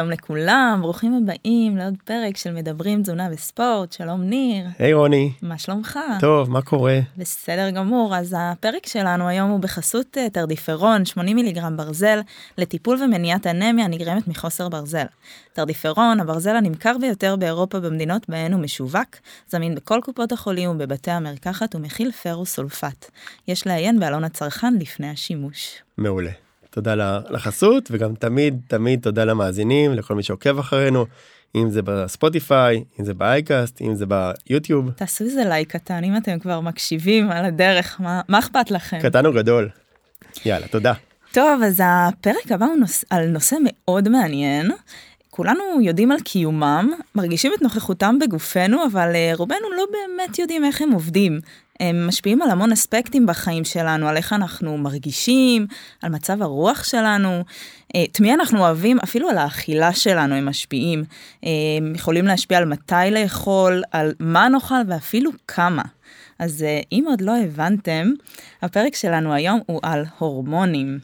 שלום לכולם, ברוכים הבאים לעוד פרק של מדברים תזונה וספורט, שלום ניר. היי hey, רוני. מה שלומך? טוב, מה קורה? בסדר גמור, אז הפרק שלנו היום הוא בחסות אה, טרדיפרון, 80 מיליגרם ברזל, לטיפול ומניעת אנמיה הנגרמת מחוסר ברזל. טרדיפרון, הברזל הנמכר ביותר באירופה במדינות בהן הוא משווק, זמין בכל קופות החולים ובבתי המרקחת ומכיל פרוס סולפט. יש לעיין בעלון הצרכן לפני השימוש. מעולה. תודה לחסות וגם תמיד תמיד תודה למאזינים לכל מי שעוקב אחרינו אם זה בספוטיפיי אם זה באייקאסט אם זה ביוטיוב. תעשו איזה לייק קטן אם אתם כבר מקשיבים על הדרך מה, מה אכפת לכם. קטן או גדול. יאללה תודה. טוב אז הפרק הבא הוא נוס... על נושא מאוד מעניין. כולנו יודעים על קיומם, מרגישים את נוכחותם בגופנו, אבל אה, רובנו לא באמת יודעים איך הם עובדים. הם משפיעים על המון אספקטים בחיים שלנו, על איך אנחנו מרגישים, על מצב הרוח שלנו, אה, את מי אנחנו אוהבים, אפילו על האכילה שלנו הם משפיעים. אה, הם יכולים להשפיע על מתי לאכול, על מה נאכל ואפילו כמה. אז אה, אם עוד לא הבנתם, הפרק שלנו היום הוא על הורמונים.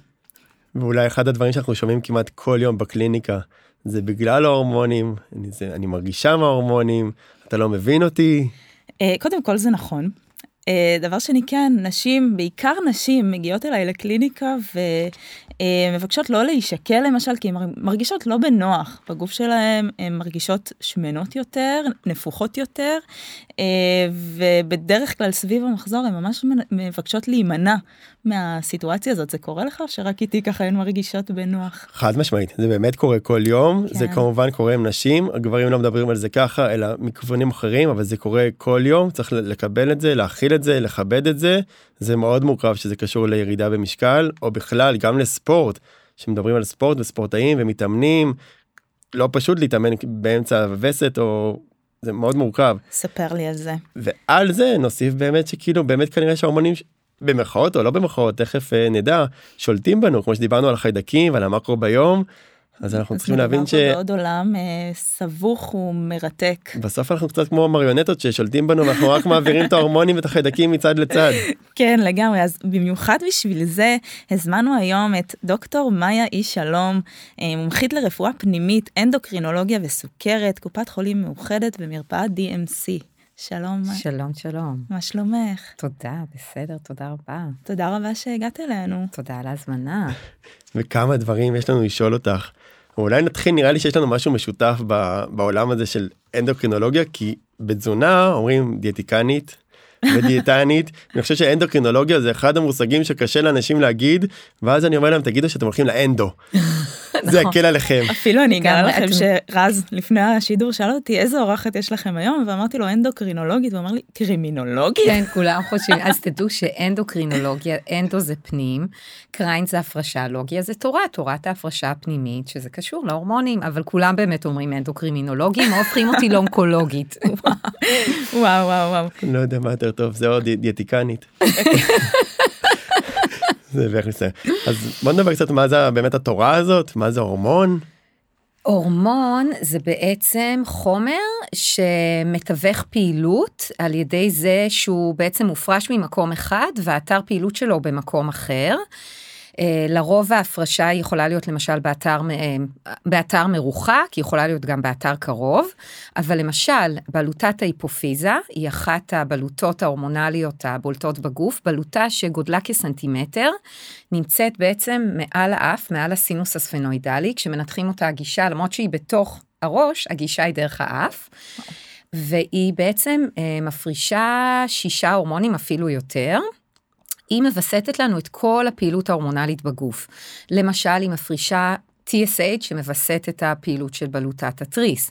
ואולי אחד הדברים שאנחנו שומעים כמעט כל יום בקליניקה, זה בגלל ההורמונים, אני, זה, אני מרגישה מההורמונים, אתה לא מבין אותי. קודם כל זה נכון, דבר שני כן נשים בעיקר נשים מגיעות אליי לקליניקה ומבקשות לא להישקל למשל כי הן מרגישות לא בנוח בגוף שלהן הן מרגישות שמנות יותר נפוחות יותר אה, ובדרך כלל סביב המחזור הן ממש מבקשות להימנע מהסיטואציה הזאת זה קורה לך שרק איתי ככה הן מרגישות בנוח חד משמעית זה באמת קורה כל יום כן. זה כמובן קורה עם נשים הגברים לא מדברים על זה ככה אלא מכיוונים אחרים אבל זה קורה כל יום צריך לקבל את זה להכיל את זה לכבד את זה זה מאוד מורכב שזה קשור לירידה במשקל או בכלל גם לספורט שמדברים על ספורט וספורטאים ומתאמנים לא פשוט להתאמן באמצע הווסת או זה מאוד מורכב. ספר לי על זה. ועל זה נוסיף באמת שכאילו באמת כנראה שההורמונים במרכאות או לא במרכאות תכף אה, נדע שולטים בנו כמו שדיברנו על החיידקים ועל המקרו ביום. אז אנחנו צריכים להבין ש... בעוד עולם אה, סבוך ומרתק. בסוף אנחנו קצת כמו מריונטות ששולטים בנו ואנחנו רק מעבירים את ההורמונים ואת החיידקים מצד לצד. כן לגמרי אז במיוחד בשביל זה הזמנו היום את דוקטור מאיה איש שלום אה, מומחית לרפואה פנימית אנדוקרינולוגיה וסוכרת קופת חולים מאוחדת במרפאת DMC. שלום. שלום, שלום. מה שלומך? תודה, בסדר, תודה רבה. תודה רבה שהגעת אלינו. תודה על ההזמנה. וכמה דברים יש לנו לשאול אותך. אולי נתחיל, נראה לי שיש לנו משהו משותף בעולם הזה של אנדוקרינולוגיה, כי בתזונה אומרים דיאטיקנית, ודיאטנית אני חושב שאנדוקרינולוגיה זה אחד המושגים שקשה לאנשים להגיד ואז אני אומר להם תגידו שאתם הולכים לאנדו. זה נכון. יקל עליכם. אפילו אני אגלה לכם שרז לפני השידור שאל אותי איזה אורחת יש לכם היום ואמרתי לו אנדוקרינולוגית הוא אמר לי קרימינולוגית. כן כולם חושבים אז תדעו שאנדוקרינולוגיה אנדו זה פנים קריין זה הפרשה לוגיה זה תורה תורת ההפרשה הפנימית שזה קשור להורמונים אבל כולם באמת אומרים אנדוקרימינולוגים או הופכים אותי לאונקולוגית. וואו וואו וואו. לא יודע מה יותר טוב זה עוד דיאטיקנית. זה בערך מסתיים. אז בוא נדבר קצת מה זה באמת התורה הזאת, מה זה הורמון. הורמון זה בעצם חומר שמתווך פעילות על ידי זה שהוא בעצם מופרש ממקום אחד והאתר פעילות שלו במקום אחר. אה, לרוב ההפרשה יכולה להיות למשל באתר, אה, באתר מרוחק, היא יכולה להיות גם באתר קרוב, אבל למשל בלוטת ההיפופיזה היא אחת הבלוטות ההורמונליות הבולטות בגוף, בלוטה שגודלה כסנטימטר, נמצאת בעצם מעל האף, מעל הסינוס הספנואידלי, כשמנתחים אותה הגישה, למרות שהיא בתוך הראש, הגישה היא דרך האף. והיא בעצם אה, מפרישה שישה הורמונים אפילו יותר. היא מווסתת לנו את כל הפעילות ההורמונלית בגוף. למשל, היא מפרישה TSH שמווסת את הפעילות של בלוטת התריס.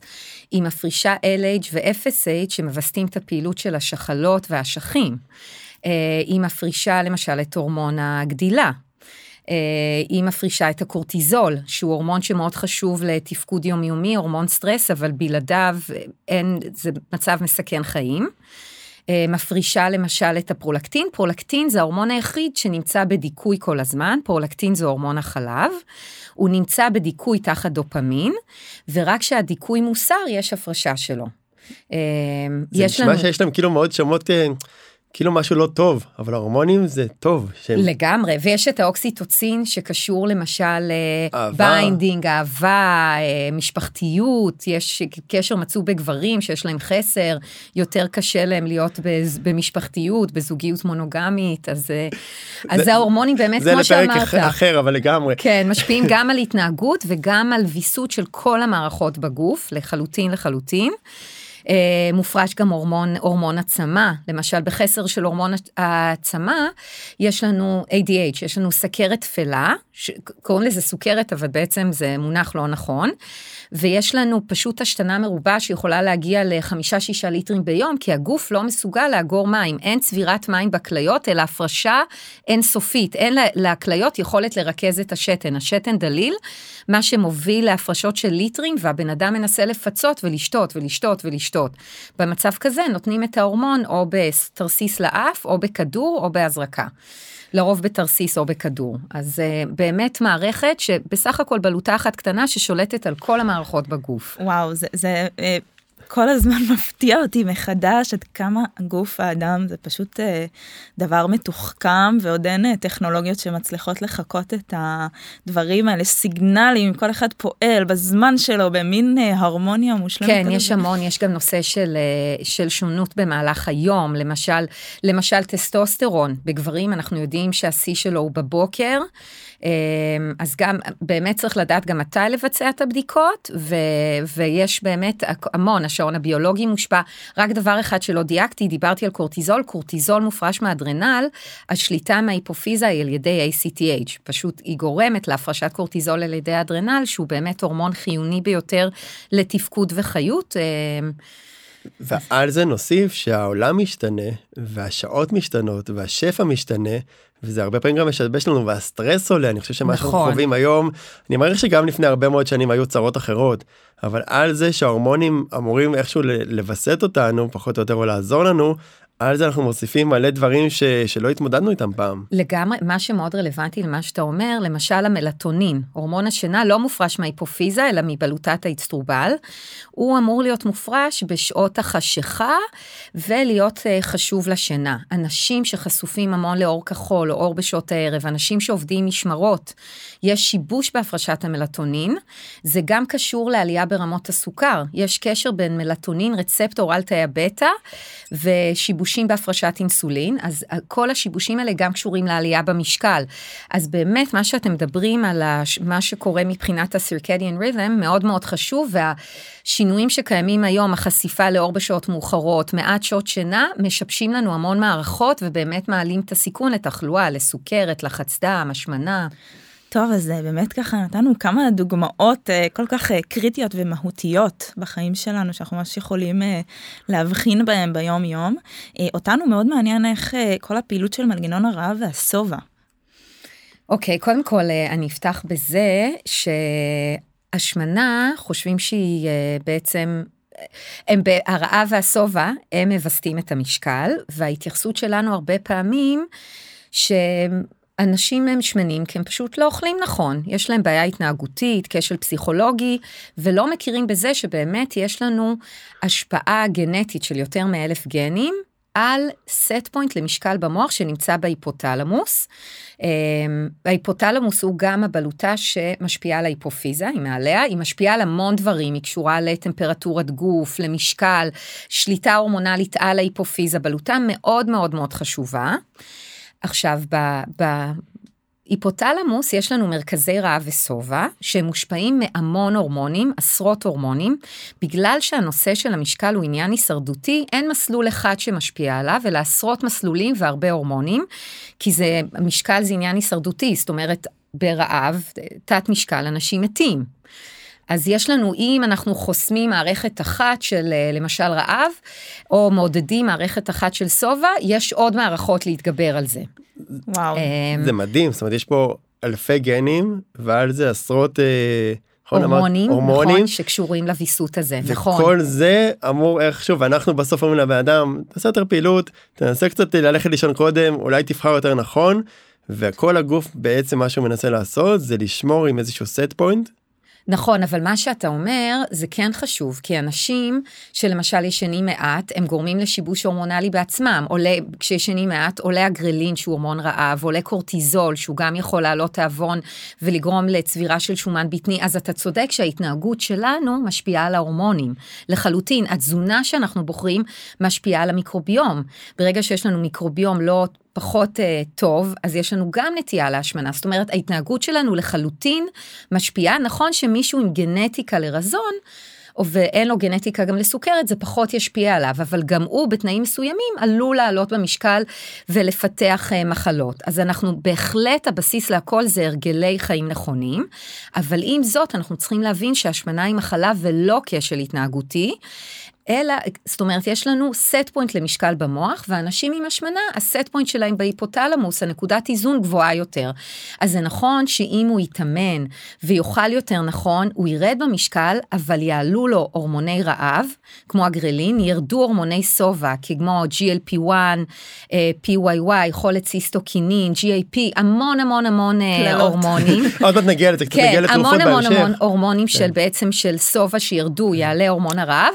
היא מפרישה LH ו-FSH שמווסתים את הפעילות של השחלות והאשכים. אה, היא מפרישה למשל את הורמון הגדילה. אה, היא מפרישה את הקורטיזול, שהוא הורמון שמאוד חשוב לתפקוד יומיומי, הורמון סטרס, אבל בלעדיו אין, זה מצב מסכן חיים. אה, מפרישה למשל את הפרולקטין, פרולקטין זה ההורמון היחיד שנמצא בדיכוי כל הזמן, פרולקטין זה הורמון החלב, הוא נמצא בדיכוי תחת דופמין, ורק כשהדיכוי מוסר יש הפרשה שלו. אה, זה נשמע לנו... שיש להם כאילו מאוד שמות... כאילו משהו לא טוב אבל הורמונים זה טוב. שהם... לגמרי ויש את האוקסיטוצין שקשור למשל אה, bonding אהבה אה, משפחתיות יש קשר מצאו בגברים שיש להם חסר יותר קשה להם להיות במשפחתיות בזוגיות מונוגמית אז אה, אז זה ההורמונים באמת כמו שאמרת. זה לפרק אחר אבל לגמרי. כן משפיעים גם על התנהגות וגם על ויסות של כל המערכות בגוף לחלוטין לחלוטין. אה, מופרש גם הורמון, הורמון עצמה, למשל בחסר של הורמון העצמה, יש לנו ADH, יש לנו סכרת תפלה, קוראים לזה סוכרת, אבל בעצם זה מונח לא נכון. ויש לנו פשוט השתנה מרובה שיכולה להגיע לחמישה שישה ליטרים ביום, כי הגוף לא מסוגל לאגור מים, אין צבירת מים בכליות, אלא הפרשה אינסופית, אין לכליות יכולת לרכז את השתן, השתן דליל, מה שמוביל להפרשות של ליטרים, והבן אדם מנסה לפצות ולשתות ולשתות ולשתות. במצב כזה נותנים את ההורמון או בתרסיס לאף, או בכדור, או בהזרקה. לרוב בתרסיס או בכדור. אז uh, באמת מערכת שבסך הכל בלוטה אחת קטנה ששולטת על כל המערכות בגוף. וואו, זה, זה uh, כל הזמן מפתיע אותי מחדש עד כמה גוף האדם זה פשוט אה, דבר מתוחכם ועוד אין אה, טכנולוגיות שמצליחות לחקות את הדברים האלה, סיגנלים, כל אחד פועל בזמן שלו במין אה, הרמוניה מושלמת. כן, יש המון, יש גם נושא של, של שונות במהלך היום, למשל, למשל טסטוסטרון, בגברים אנחנו יודעים שהשיא שלו הוא בבוקר. אמ, אז גם באמת צריך לדעת גם מתי לבצע את הבדיקות ו, ויש באמת המון השעון הביולוגי מושפע רק דבר אחד שלא דייקתי דיברתי על קורטיזול קורטיזול מופרש מאדרנל השליטה מההיפופיזה היא על ידי ACTH פשוט היא גורמת להפרשת קורטיזול על ידי אדרנל שהוא באמת הורמון חיוני ביותר לתפקוד וחיות. אמ, ועל זה נוסיף שהעולם משתנה והשעות משתנות והשפע משתנה וזה הרבה פעמים גם משבש לנו והסטרס עולה אני חושב שמה נכון. שאנחנו חווים היום אני מעריך שגם לפני הרבה מאוד שנים היו צרות אחרות אבל על זה שההורמונים אמורים איכשהו לווסת אותנו פחות או יותר או לעזור לנו על זה אנחנו מוסיפים מלא דברים ש... שלא התמודדנו איתם פעם. לגמרי, מה שמאוד רלוונטי למה שאתה אומר, למשל המלטונין, הורמון השינה לא מופרש מההיפופיזה אלא מבלוטת האצטרובל, הוא אמור להיות מופרש בשעות החשיכה ולהיות uh, חשוב לשינה. אנשים שחשופים המון לאור כחול או אור בשעות הערב, אנשים שעובדים משמרות, יש שיבוש בהפרשת המלטונין, זה גם קשור לעלייה ברמות הסוכר, יש קשר בין מלטונין, רצפטור על תאי הבטא, ושיבושים בהפרשת אינסולין, אז כל השיבושים האלה גם קשורים לעלייה במשקל. אז באמת מה שאתם מדברים על הש... מה שקורה מבחינת ה-circadian rhythm מאוד מאוד חשוב, והשינויים שקיימים היום, החשיפה לאור בשעות מאוחרות, מעט שעות שינה, משבשים לנו המון מערכות ובאמת מעלים את הסיכון לתחלואה, לסוכרת, לחץ דם, השמנה. טוב, אז אה, באמת ככה נתנו כמה דוגמאות אה, כל כך אה, קריטיות ומהותיות בחיים שלנו, שאנחנו ממש יכולים להבחין בהם ביום יום. אותנו מאוד מעניין איך כל הפעילות של מנגנון הרעב והשובע. אוקיי, okay, קודם כל אני אפתח בזה שהשמנה חושבים שהיא בעצם הם הרעב והשובע הם מווסתים את המשקל וההתייחסות שלנו הרבה פעמים אנשים הם שמנים כי הם פשוט לא אוכלים נכון, יש להם בעיה התנהגותית, כשל פסיכולוגי, ולא מכירים בזה שבאמת יש לנו השפעה גנטית של יותר מאלף גנים על סט פוינט למשקל במוח שנמצא בהיפותלמוס. אמ, ההיפותלמוס הוא גם הבלוטה שמשפיעה על ההיפופיזה, היא מעליה, היא משפיעה על המון דברים, היא קשורה לטמפרטורת גוף, למשקל, שליטה הורמונלית על ההיפופיזה, בלוטה מאוד מאוד מאוד חשובה. עכשיו, בהיפותלמוס יש לנו מרכזי רעב ושובע, שהם מושפעים מהמון הורמונים, עשרות הורמונים. בגלל שהנושא של המשקל הוא עניין הישרדותי, אין מסלול אחד שמשפיע עליו, אלא עשרות מסלולים והרבה הורמונים, כי זה, משקל זה עניין הישרדותי, זאת אומרת, ברעב, תת משקל, אנשים מתים. אז יש לנו, אם אנחנו חוסמים מערכת אחת של אה, למשל רעב, או מעודדים מערכת אחת של שובע, יש עוד מערכות להתגבר על זה. וואו. אמ, זה מדהים, זאת אומרת יש פה אלפי גנים ועל זה עשרות... אה, נכון, הורמונים, הורמונים, נכון, שקשורים לוויסות הזה, וכל נכון. וכל זה אמור איכשהו, ואנחנו בסוף אומרים לבן אדם, תעשה יותר פעילות, תנסה קצת ללכת לישון קודם, אולי תבחר יותר נכון, וכל הגוף בעצם מה שהוא מנסה לעשות זה לשמור עם איזשהו set point נכון, אבל מה שאתה אומר זה כן חשוב, כי אנשים שלמשל ישנים מעט, הם גורמים לשיבוש הורמונלי בעצמם. עולה, כשישנים מעט, עולה אגרלין שהוא הורמון רעב, עולה קורטיזול שהוא גם יכול להעלות תיאבון ולגרום לצבירה של שומן בטני, אז אתה צודק שההתנהגות שלנו משפיעה על ההורמונים. לחלוטין, התזונה שאנחנו בוחרים משפיעה על המיקרוביום. ברגע שיש לנו מיקרוביום לא פחות uh, טוב, אז יש לנו גם נטייה להשמנה. זאת אומרת, ההתנהגות שלנו לחלוטין משפיעה. נכון שמישהו עם גנטיקה לרזון, ואין לו גנטיקה גם לסוכרת, זה פחות ישפיע עליו, אבל גם הוא בתנאים מסוימים עלול לעלות במשקל ולפתח uh, מחלות. אז אנחנו בהחלט, הבסיס להכל זה הרגלי חיים נכונים, אבל עם זאת, אנחנו צריכים להבין שהשמנה היא מחלה ולא כשל התנהגותי. אלא, זאת אומרת, יש לנו set point למשקל במוח, ואנשים עם השמנה, ה set point שלהם בהיפותלמוס, הנקודת איזון גבוהה יותר. אז זה נכון שאם הוא יתאמן ויאכל יותר נכון, הוא ירד במשקל, אבל יעלו לו הורמוני רעב, כמו הגרלין, ירדו הורמוני שובע, כמו GLP-1, PYY, כולציסטוקינין, GIP, המון המון המון אה, הורמונים. עוד מעט נגיע לזה, קצת נגיע לתרופות בהמשך. כן, המון המון המון הורמונים של כן. בעצם של שובע שירדו, יעלה הורמון הרעב.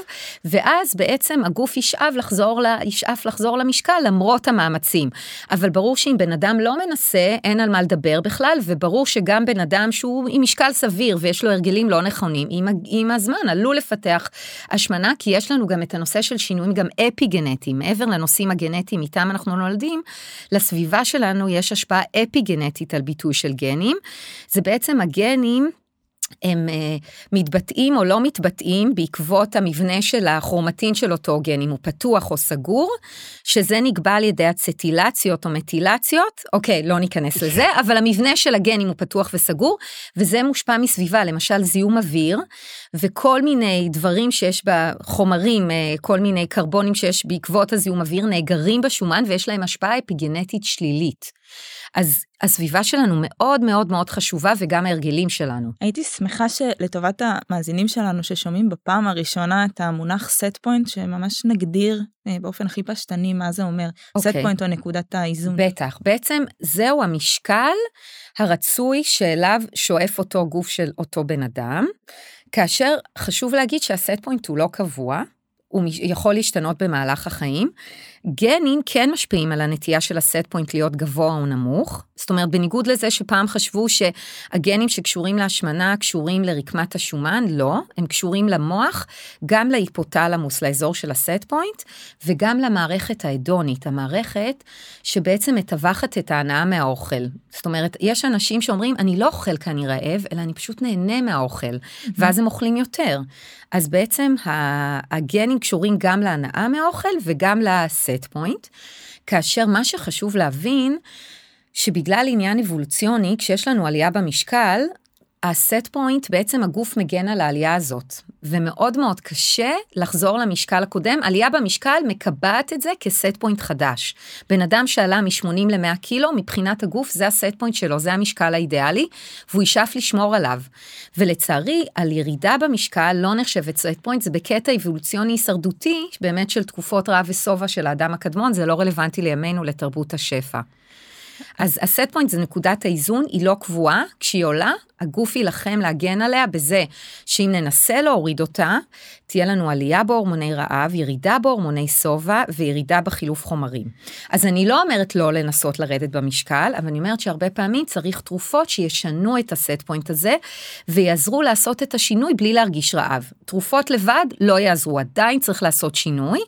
ואז בעצם הגוף ישאף לחזור, ישאף לחזור למשקל למרות המאמצים. אבל ברור שאם בן אדם לא מנסה, אין על מה לדבר בכלל, וברור שגם בן אדם שהוא עם משקל סביר ויש לו הרגלים לא נכונים, עם, עם הזמן עלול לפתח השמנה, כי יש לנו גם את הנושא של שינויים גם אפי גנטיים, מעבר לנושאים הגנטיים איתם אנחנו נולדים, לסביבה שלנו יש השפעה אפי גנטית על ביטוי של גנים. זה בעצם הגנים הם uh, מתבטאים או לא מתבטאים בעקבות המבנה של הכרומטין של אותו גן, אם הוא פתוח או סגור, שזה נקבע על ידי אצטילציות או מטילציות, אוקיי, לא ניכנס לזה, אבל המבנה של הגן אם הוא פתוח וסגור, וזה מושפע מסביבה, למשל זיהום אוויר, וכל מיני דברים שיש בחומרים, uh, כל מיני קרבונים שיש בעקבות הזיהום אוויר, נאגרים בשומן ויש להם השפעה אפיגנטית שלילית. אז הסביבה שלנו מאוד מאוד מאוד חשובה וגם ההרגלים שלנו. הייתי שמחה שלטובת המאזינים שלנו ששומעים בפעם הראשונה את המונח set point שממש נגדיר אה, באופן הכי פשטני מה זה אומר okay. set אוקיי. point או נקודת האיזון. בטח, בעצם זהו המשקל הרצוי שאליו שואף אותו גוף של אותו בן אדם, כאשר חשוב להגיד שה set point הוא לא קבוע. הוא יכול להשתנות במהלך החיים. גנים כן משפיעים על הנטייה של ה set point להיות גבוה או נמוך. זאת אומרת, בניגוד לזה שפעם חשבו שהגנים שקשורים להשמנה קשורים לרקמת השומן, לא, הם קשורים למוח, גם להיפותלמוס, לאזור של ה set point, וגם למערכת ההדונית, המערכת שבעצם מתווכת את ההנאה מהאוכל. זאת אומרת, יש אנשים שאומרים, אני לא אוכל כי אני רעב, אלא אני פשוט נהנה מהאוכל, ואז הם אוכלים יותר. אז בעצם הגנים קשורים גם להנאה מהאוכל וגם ל set point, כאשר מה שחשוב להבין, שבגלל עניין אבולוציוני, כשיש לנו עלייה במשקל, ה set point, בעצם הגוף מגן על העלייה הזאת, ומאוד מאוד קשה לחזור למשקל הקודם. עלייה במשקל מקבעת את זה כ set point חדש. בן אדם שעלה מ-80 ל-100 קילו, מבחינת הגוף זה ה set point שלו, זה המשקל האידיאלי, והוא ישאף לשמור עליו. ולצערי, על ירידה במשקל לא נחשבת set point, זה בקטע אבולוציוני הישרדותי, באמת של תקופות רעב ושובע של האדם הקדמון, זה לא רלוונטי לימינו לתרבות השפע. אז ה set point זה נקודת האיזון, היא לא קבועה, כשהיא עולה, הגוף יילחם להגן עליה בזה שאם ננסה להוריד אותה, תהיה לנו עלייה בהורמוני רעב, ירידה בהורמוני שובע וירידה בחילוף חומרים. אז אני לא אומרת לא לנסות לרדת במשקל, אבל אני אומרת שהרבה פעמים צריך תרופות שישנו את ה set point הזה ויעזרו לעשות את השינוי בלי להרגיש רעב. תרופות לבד לא יעזרו, עדיין צריך לעשות שינוי,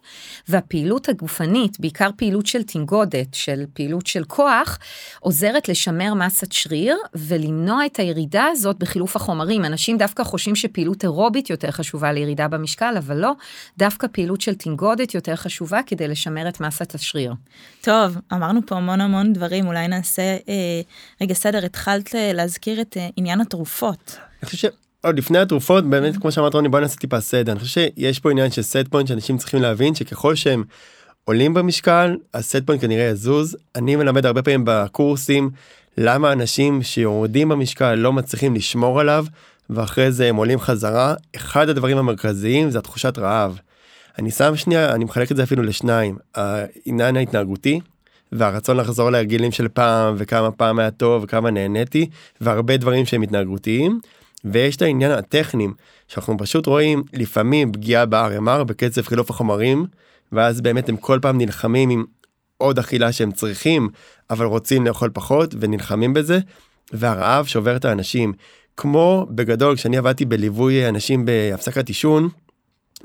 והפעילות הגופנית, בעיקר פעילות של תנגודת, של פעילות של כוח, עוזרת לשמר מסת שריר ולמנוע את הירידה הזאת בחילוף החומרים. אנשים דווקא חושבים שפעילות אירובית יותר חשובה לירידה במשקל, אבל לא, דווקא פעילות של תנגודת יותר חשובה כדי לשמר את מסת השריר. טוב, אמרנו פה המון המון דברים, אולי נעשה אה, רגע סדר, התחלת אה, להזכיר את אה, עניין התרופות. אני חושב עוד לפני התרופות באמת כמו שאמרת רוני בוא נעשה טיפה סדר אני חושב שיש פה עניין של סט פוינט שאנשים צריכים להבין שככל שהם עולים במשקל הסט פוינט כנראה יזוז אני מלמד הרבה פעמים בקורסים למה אנשים שיורדים במשקל לא מצליחים לשמור עליו ואחרי זה הם עולים חזרה אחד הדברים המרכזיים זה התחושת רעב. אני שם שנייה אני מחלק את זה אפילו לשניים העניין ההתנהגותי והרצון לחזור להרגילים של פעם וכמה פעם היה טוב וכמה נהניתי והרבה דברים שהם התנהגותיים ויש את העניין הטכניים שאנחנו פשוט רואים לפעמים פגיעה ב-RMR בקצב חילוף החומרים ואז באמת הם כל פעם נלחמים עם עוד אכילה שהם צריכים אבל רוצים לאכול פחות ונלחמים בזה והרעב שובר את האנשים כמו בגדול כשאני עבדתי בליווי אנשים בהפסקת עישון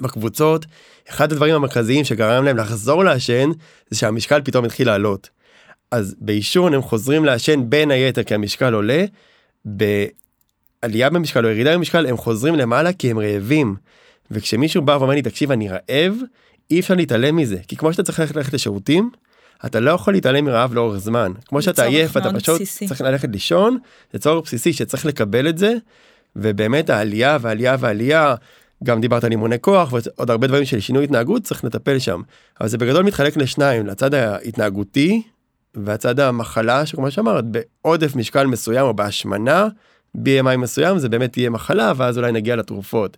בקבוצות אחד הדברים המרכזיים שגרם להם לחזור לעשן זה שהמשקל פתאום התחיל לעלות. אז בעישון הם חוזרים לעשן בין היתר כי המשקל עולה. בעלייה במשקל או ירידה במשקל הם חוזרים למעלה כי הם רעבים. וכשמישהו בא ואומר לי תקשיב אני רעב אי אפשר להתעלם מזה כי כמו שאתה צריך ללכת, לשירותים אתה לא יכול להתעלם מרעב לאורך זמן כמו שאתה עייף אתה פשוט בסיסי. צריך ללכת לישון זה צורך בסיסי שצריך לקבל את זה. ובאמת העלייה והעלייה והעלייה גם דיברת על אימוני כוח ועוד הרבה דברים של שינוי התנהגות צריך לטפל שם אבל זה בגדול מתחלק לשניים לצד ההתנהגותי והצד המחלה שכמו שאמרת בעודף משקל מסוים או בהשמנה BMI מסוים זה באמת תהיה מחלה ואז אולי נגיע לתרופות.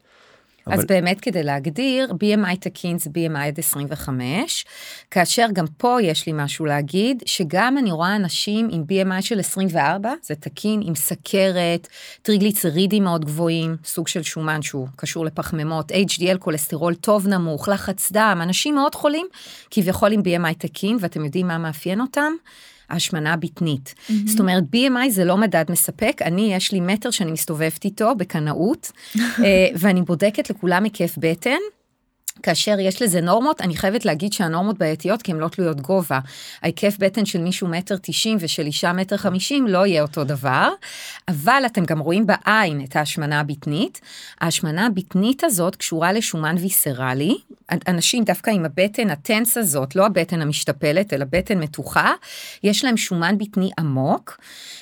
אז אבל... באמת כדי להגדיר BMI תקין זה BMI עד 25 כאשר גם פה יש לי משהו להגיד שגם אני רואה אנשים עם BMI של 24 זה תקין עם סכרת טריגליצרידים מאוד גבוהים סוג של שומן שהוא קשור לפחמימות HDL כולסטרול טוב נמוך לחץ דם אנשים מאוד חולים כביכול עם BMI תקין ואתם יודעים מה מאפיין אותם. ההשמנה הבטנית. Mm-hmm. זאת אומרת, BMI זה לא מדד מספק, אני, יש לי מטר שאני מסתובבת איתו בקנאות, אה, ואני בודקת לכולם היקף בטן. כאשר יש לזה נורמות, אני חייבת להגיד שהנורמות בעייתיות כי הן לא תלויות גובה. ההיקף בטן של מישהו מטר תשעים ושל אישה מטר חמישים לא יהיה אותו דבר, אבל אתם גם רואים בעין את ההשמנה הבטנית. ההשמנה הבטנית הזאת קשורה לשומן ויסרלי. אנשים דווקא עם הבטן הטנס הזאת, לא הבטן המשתפלת, אלא בטן מתוחה, יש להם שומן בטני עמוק.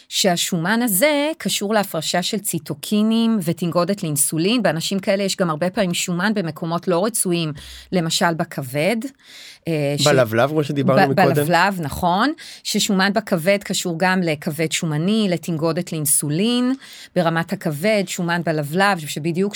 שהשומן הזה קשור להפרשה של ציטוקינים ותנגודת לאינסולין, באנשים כאלה יש גם הרבה פעמים שומן במקומות לא רצויים, למשל בכבד. אה, בלבלב כמו שדיברנו מקודם. בלבלב, נכון, ששומן בכבד קשור גם לכבד שומני, לתנגודת לאינסולין, ברמת הכבד, שומן בלבלב, שבדיוק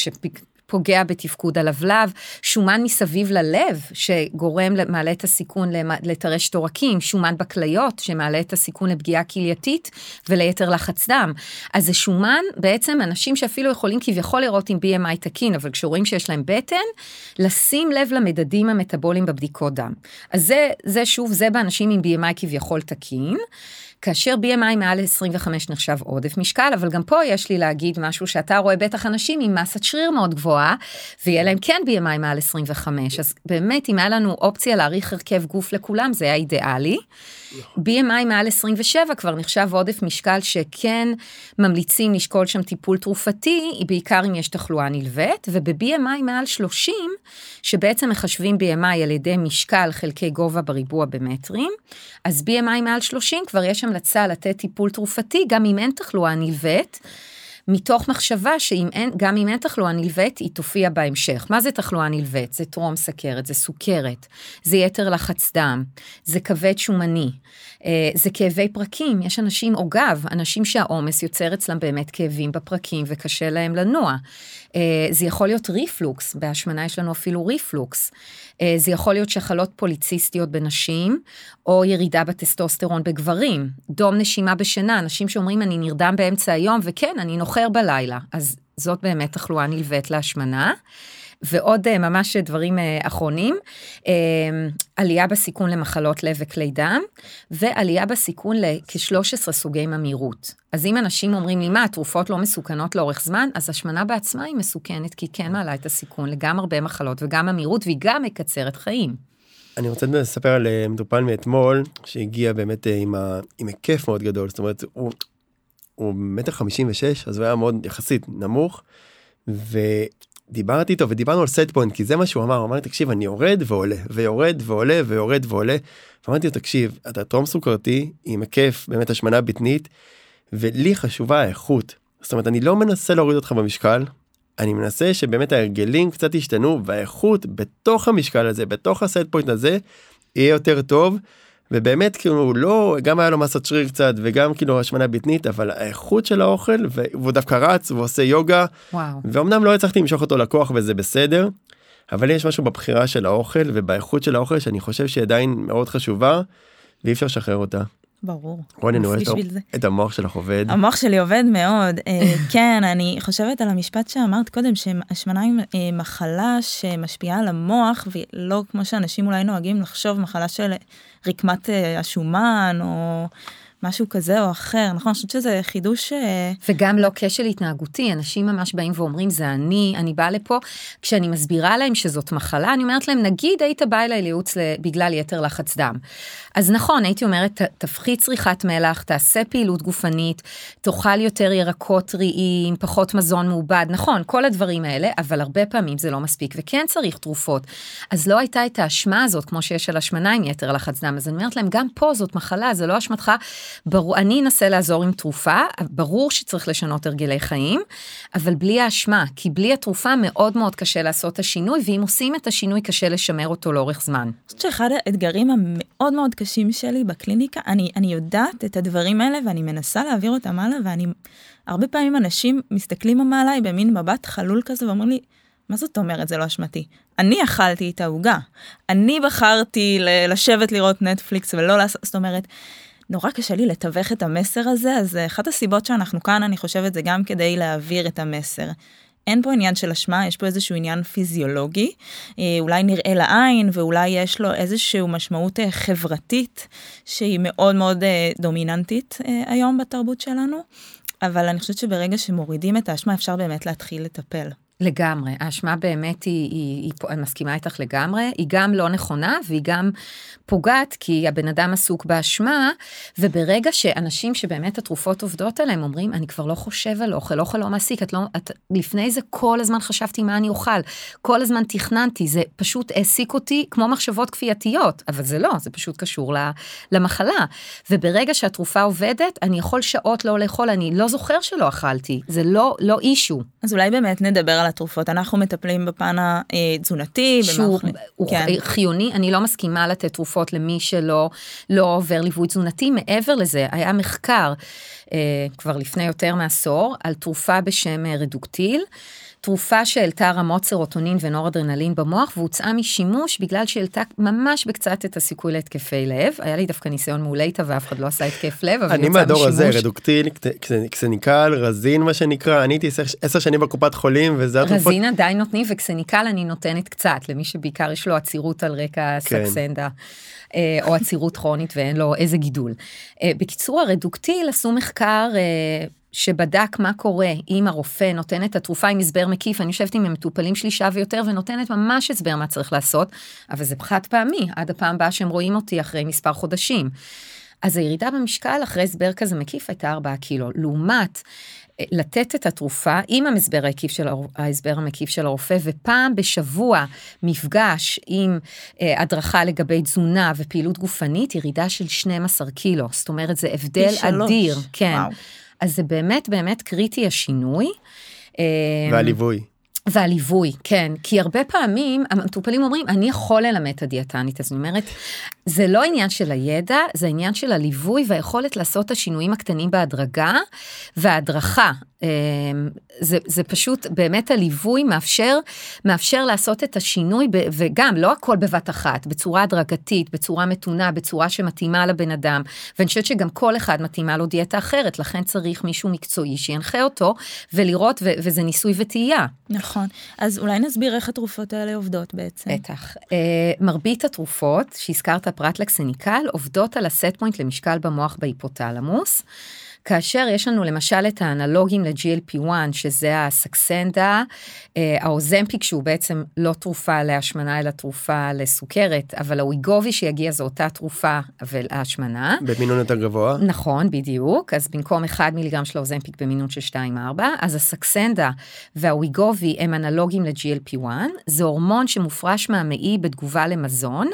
פוגע בתפקוד הלבלב, שומן מסביב ללב שגורם, מעלה את הסיכון לטרשת עורקים, שומן בכליות שמעלה את הסיכון לפגיעה כלייתית וליתר לחץ דם. אז זה שומן, בעצם אנשים שאפילו יכולים כביכול לראות עם BMI תקין, אבל כשרואים שיש להם בטן, לשים לב למדדים המטבוליים בבדיקות דם. אז זה, זה שוב, זה באנשים עם BMI כביכול תקין. כאשר BMI מעל 25 נחשב עודף משקל, אבל גם פה יש לי להגיד משהו שאתה רואה בטח אנשים עם מסת שריר מאוד גבוהה, ויהיה להם כן BMI מעל 25, אז באמת אם היה לנו אופציה להעריך הרכב גוף לכולם זה היה אידיאלי. BMI מעל 27 כבר נחשב עודף משקל שכן ממליצים לשקול שם טיפול תרופתי, בעיקר אם יש תחלואה נלווית, וב-BMI מעל 30, שבעצם מחשבים BMI על ידי משקל חלקי גובה בריבוע במטרים, אז BMI מעל 30 כבר יש המלצה לתת טיפול תרופתי גם אם אין תחלואה נלווית. מתוך מחשבה שאם אין, גם אם אין תחלואה נלווית, היא תופיע בהמשך. מה זה תחלואה נלווית? זה טרום סכרת, זה סוכרת, זה יתר לחץ דם, זה כבד שומני, אה, זה כאבי פרקים. יש אנשים, או גב, אנשים שהעומס יוצר אצלם באמת כאבים בפרקים וקשה להם לנוע. אה, זה יכול להיות ריפלוקס, בהשמנה יש לנו אפילו ריפלוקס. אה, זה יכול להיות שחלות פוליציסטיות בנשים, או ירידה בטסטוסטרון בגברים. דום נשימה בשינה, אנשים שאומרים אני נרדם באמצע היום, וכן, אני נוחר בלילה. אז זאת באמת תחלואה נלווית להשמנה. ועוד אה, ממש דברים אה, אחרונים, אה, עלייה בסיכון למחלות לב וכלי דם, ועלייה בסיכון לכ-13 סוגי ממאירות. אז אם אנשים אומרים לי, מה, התרופות לא מסוכנות לאורך זמן, אז השמנה בעצמה היא מסוכנת, כי כן מעלה את הסיכון לגם הרבה מחלות וגם ממאירות, והיא גם מקצרת חיים. אני רוצה לספר על מטופל מאתמול, שהגיע באמת עם, ה... עם היקף מאוד גדול, זאת אומרת, הוא, הוא מטר חמישים ושש, אז הוא היה מאוד יחסית נמוך, ו... דיברתי איתו ודיברנו על set point כי זה מה שהוא אמר הוא אמר תקשיב אני יורד ועולה ויורד ועולה ויורד ועולה. אמרתי לו תקשיב אתה טרום סוכרתי עם היקף באמת השמנה בטנית ולי חשובה האיכות. זאת אומרת אני לא מנסה להוריד אותך במשקל אני מנסה שבאמת ההרגלים קצת ישתנו והאיכות בתוך המשקל הזה בתוך ה set point הזה יהיה יותר טוב ובאמת כאילו לא גם היה לו מסת שריר קצת וגם כאילו השמנה בטנית אבל האיכות של האוכל והוא דווקא רץ ועושה יוגה וואו. ואומנם לא הצלחתי למשוך אותו לקוח וזה בסדר. אבל יש משהו בבחירה של האוכל ובאיכות של האוכל שאני חושב שהיא עדיין מאוד חשובה ואי אפשר לשחרר אותה. ברור. רוני, אני רואה את המוח שלך עובד. המוח שלי עובד מאוד. אה, כן, אני חושבת על המשפט שאמרת קודם, שהשמנה היא מחלה שמשפיעה על המוח, ולא כמו שאנשים אולי נוהגים לחשוב, מחלה של רקמת השומן, או... משהו כזה או אחר, נכון? אני חושבת שזה חידוש... אה, וגם לא כשל התנהגותי, אנשים ממש באים ואומרים, זה אני, אני באה לפה, כשאני מסבירה להם שזאת מחלה, אני אומרת להם, נגיד היית בא אליי לייעוץ בגלל יתר לחץ דם. אז נכון, הייתי אומרת, תפחית צריכת מלח, תעשה פעילות גופנית, תאכל יותר ירקות טריים, פחות מזון מעובד, נכון, כל הדברים האלה, אבל הרבה פעמים זה לא מספיק, וכן צריך תרופות. אז לא הייתה את האשמה הזאת, כמו שיש על השמנה עם יתר לחץ דם, אז אני אומרת להם, גם פה זאת מחלה, זה לא אשמתך. ברור, אני אנסה לעזור עם תרופה, ברור שצריך לשנות הרגלי חיים, אבל בלי האשמה, כי בלי התרופה מאוד מאוד קשה לעשות את השינוי, ואם עושים את השינוי קשה לשמר אותו לאורך זמן. אני חושבת שאחד האתגרים המאוד מאוד קשים שלי בקליניקה, אני, אני יודעת את הדברים האלה ואני מנסה להעביר אותם הלאה, ואני, הרבה פעמים אנשים מסתכלים עליי במין מבט חלול כזה ואומרים לי, מה זאת אומרת זה לא אשמתי? אני אכלתי את העוגה. אני בחרתי לשבת לראות נטפליקס ולא לעשות, זאת אומרת, נורא קשה לי לתווך את המסר הזה, אז אחת הסיבות שאנחנו כאן, אני חושבת, זה גם כדי להעביר את המסר. אין פה עניין של אשמה, יש פה איזשהו עניין פיזיולוגי, אה, אולי נראה לעין ואולי יש לו איזושהי משמעות אה, חברתית שהיא מאוד מאוד אה, דומיננטית היום בתרבות שלנו, אבל אני חושבת שברגע שמורידים את האשמה אפשר באמת להתחיל לטפל. לגמרי, האשמה באמת היא, היא, היא, אני מסכימה איתך לגמרי, היא גם לא נכונה והיא גם פוגעת כי הבן אדם עסוק באשמה, וברגע שאנשים שבאמת התרופות עובדות עליהם אומרים, אני כבר לא חושב על אוכל, אוכל לא מעסיק, את לא, את, לפני זה כל הזמן חשבתי מה אני אוכל, כל הזמן תכננתי, זה פשוט העסיק אותי כמו מחשבות כפייתיות, אבל זה לא, זה פשוט קשור למחלה. וברגע שהתרופה עובדת, אני יכול שעות לא לאכול, אני לא זוכר שלא אכלתי, זה לא, לא אישו. אז אולי באמת נדבר על התרופות, אנחנו מטפלים בפן התזונתי, שהוא הוא כן. חיוני, אני לא מסכימה לתת תרופות למי שלא לא עובר ליווי תזונתי, מעבר לזה, היה מחקר אה, כבר לפני יותר מעשור על תרופה בשם אה, רדוקטיל. תרופה שהעלתה רמות סרוטונין ונורדרנלין במוח והוצאה משימוש בגלל שהעלתה ממש בקצת את הסיכוי להתקפי לב. היה לי דווקא ניסיון מעולה איתה ואף אחד לא עשה התקף לב, אבל אני מהדור הזה, רדוקטין, קסניקל, רזין מה שנקרא, אני הייתי עשר שנים בקופת חולים וזה התרופות. רזין עדיין נותנים וקסניקל אני נותנת קצת למי שבעיקר יש לו עצירות על רקע כן. סקסנדה. אה, או עצירות כרונית ואין לו איזה גידול. אה, בקיצור הרדוקטיל עשו מחקר אה, שבדק מה קורה אם הרופא נותן את התרופה עם הסבר מקיף, אני יושבת עם המטופלים שלי שעה ויותר ונותנת ממש הסבר מה צריך לעשות, אבל זה חד פעמי, עד הפעם הבאה שהם רואים אותי אחרי מספר חודשים. אז הירידה במשקל אחרי הסבר כזה מקיף הייתה 4 קילו, לעומת אה, לתת את התרופה עם ההסבר המקיף של, ההסבר המקיף של הרופא, ופעם בשבוע מפגש עם אה, הדרכה לגבי תזונה ופעילות גופנית, ירידה של 12 קילו. זאת אומרת, זה הבדל אדיר. כן. וואו. אז זה באמת באמת קריטי השינוי. והליווי. והליווי, כן, כי הרבה פעמים המטופלים אומרים, אני יכול ללמד את הדיאטנית, אז אני אומרת, זה לא עניין של הידע, זה עניין של הליווי והיכולת לעשות את השינויים הקטנים בהדרגה וההדרכה. אמ, זה, זה פשוט, באמת הליווי מאפשר, מאפשר לעשות את השינוי, ב, וגם, לא הכל בבת אחת, בצורה הדרגתית, בצורה מתונה, בצורה שמתאימה לבן אדם, ואני חושבת שגם כל אחד מתאימה לו דיאטה אחרת, לכן צריך מישהו מקצועי שינחה אותו, ולראות, ו, וזה ניסוי וטעייה. נכון, אז אולי נסביר איך התרופות האלה עובדות בעצם. בטח. Uh, מרבית התרופות שהזכרת פרט לקסניקל עובדות על הסט פוינט למשקל במוח בהיפותלמוס. כאשר יש לנו למשל את האנלוגים ל-GLP-1 שזה הסקסנדה, אה, האוזמפיק שהוא בעצם לא תרופה להשמנה אלא תרופה לסוכרת, אבל האויגובי שיגיע זו אותה תרופה ולהשמנה. במינון יותר גבוה. נכון, בדיוק, אז במקום 1 מיליגרם של האוזמפיק במינון של 2-4, אז הסקסנדה והאויגובי הם אנלוגים ל-GLP-1, זה הורמון שמופרש מהמעי בתגובה למזון.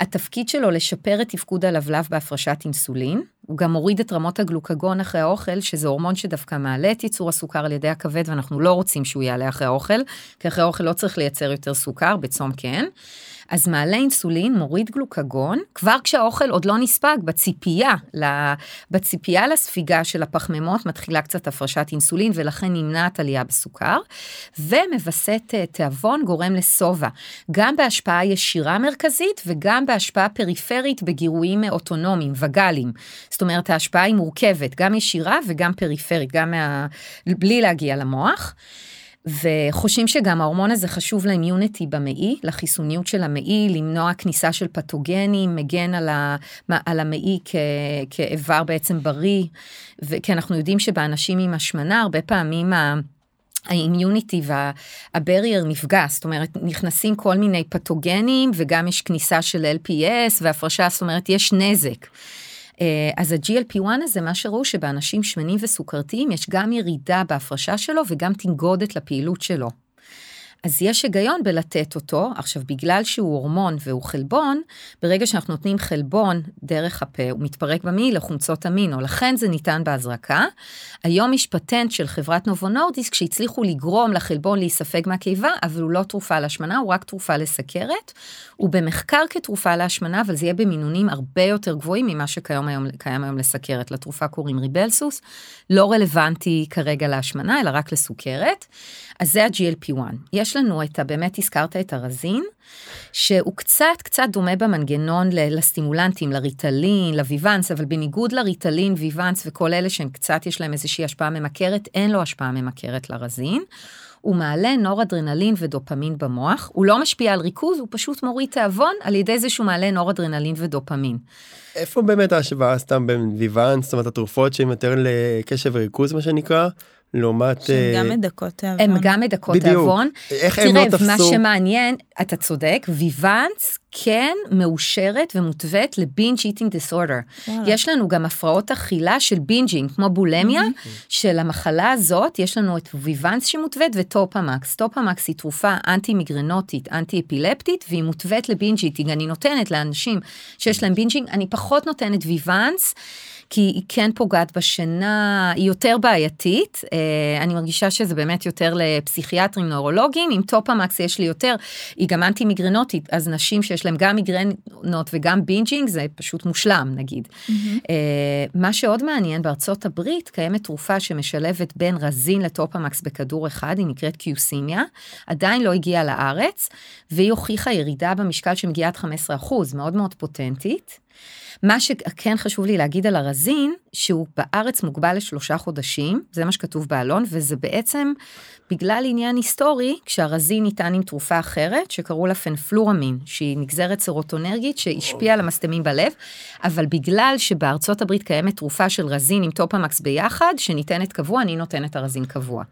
התפקיד שלו לשפר את תפקוד הלבלב בהפרשת אינסולין, הוא גם מוריד את רמות הגלוקגון אחרי האוכל, שזה הורמון שדווקא מעלה את ייצור הסוכר על ידי הכבד, ואנחנו לא רוצים שהוא יעלה אחרי האוכל, כי אחרי האוכל לא צריך לייצר יותר סוכר, בצום כן. אז מעלה אינסולין, מוריד גלוקגון, כבר כשהאוכל עוד לא נספג, בציפייה, בציפייה לספיגה של הפחמימות מתחילה קצת הפרשת אינסולין ולכן נמנעת עלייה בסוכר, ומווסת אה, תיאבון גורם לשובע, גם בהשפעה ישירה מרכזית וגם בהשפעה פריפרית בגירויים אוטונומיים, וגאליים. זאת אומרת ההשפעה היא מורכבת, גם ישירה וגם פריפרית, גם מה... בלי להגיע למוח. וחושבים שגם ההורמון הזה חשוב לאמיוניטי במעי, לחיסוניות של המעי, למנוע כניסה של פתוגנים, מגן על, ה, על המעי כ, כאיבר בעצם בריא, כי אנחנו יודעים שבאנשים עם השמנה הרבה פעמים ה... האימיוניטי והברייר נפגע, זאת אומרת נכנסים כל מיני פתוגנים וגם יש כניסה של LPS והפרשה, זאת אומרת יש נזק. אה, אז ה-GLP-1 הזה, מה שראו שבאנשים שמנים וסוכרתיים יש גם ירידה בהפרשה שלו וגם תנגודת לפעילות שלו. אז יש היגיון בלתת אותו, עכשיו בגלל שהוא הורמון והוא חלבון, ברגע שאנחנו נותנים חלבון דרך הפה, הוא מתפרק במעי לחומצות אמינו, לכן זה ניתן בהזרקה. היום יש פטנט של חברת נובו נורדיסק שהצליחו לגרום לחלבון להיספג מהקיבה, אבל הוא לא תרופה להשמנה, הוא רק תרופה לסכרת. הוא במחקר כתרופה להשמנה, אבל זה יהיה במינונים הרבה יותר גבוהים ממה שקיים היום, היום לסכרת. לתרופה קוראים ריבלסוס, לא רלוונטי כרגע להשמנה, אלא רק לסוכרת. אז זה ה-GLP-1. יש לנו את ה... באמת הזכרת את הרזין, שהוא קצת קצת דומה במנגנון לסטימולנטים, לריטלין, לוויוונס, אבל בניגוד לריטלין, ויוונס וכל אלה שהם קצת יש להם איזושהי השפעה ממכרת, אין לו השפעה ממכרת לרזין. הוא מעלה נורדרנלין ודופמין במוח, הוא לא משפיע על ריכוז, הוא פשוט מוריד תיאבון על ידי זה שהוא מעלה נורדרנלין ודופמין. איפה באמת ההשוואה סתם בין Vyvanse, זאת אומרת התרופות שהן יותר לקשב וריכוז מה שנקרא, לעומת... שהן גם אה, מדכאות תיאבון. הן גם מדכאות תיאבון. איך הם לא תפסו? תראה, מה שמעניין, אתה צודק, Vyvanse כן מאושרת ומותווית ל binge eating disorder. יש לנו גם הפרעות אכילה של bingeing, כמו בולמיה, של המחלה הזאת, יש לנו את Vyvanse שמותווית ו Topamax. Topamax היא תרופה אנטי מיגרנוטית, אנטי אפילפטית, והיא מותווית ל binge eating. אני נותנת לאנשים שיש להם bingeing, אני פחות נותנת Vyvanse. כי היא כן פוגעת בשינה, היא יותר בעייתית, אה, אני מרגישה שזה באמת יותר לפסיכיאטרים נוירולוגיים, עם Topamax יש לי יותר, היא גם אנטי מיגרנוטית, אז נשים שיש להם גם מיגרנות וגם bingeing זה פשוט מושלם נגיד. Mm-hmm. מה שעוד מעניין, בארצות הברית קיימת תרופה שמשלבת בין רזין לטופמקס בכדור אחד, היא נקראת קיוסימיה, עדיין לא הגיעה לארץ, והיא הוכיחה ירידה במשקל שמגיעה עד 15%, מאוד מאוד פוטנטית. מה שכן חשוב לי להגיד על הרזין, שהוא בארץ מוגבל לשלושה חודשים, זה מה שכתוב בעלון, וזה בעצם בגלל עניין היסטורי, כשהרזין ניתן עם תרופה אחרת, שקראו לה פנפלורמין, שהיא נגזרת סרוטונרגית שהשפיעה על המסתמים בלב, אבל בגלל שבארצות הברית קיימת תרופה של רזין עם Topamax ביחד, שניתנת קבוע, אני נותנת הרזין קבוע.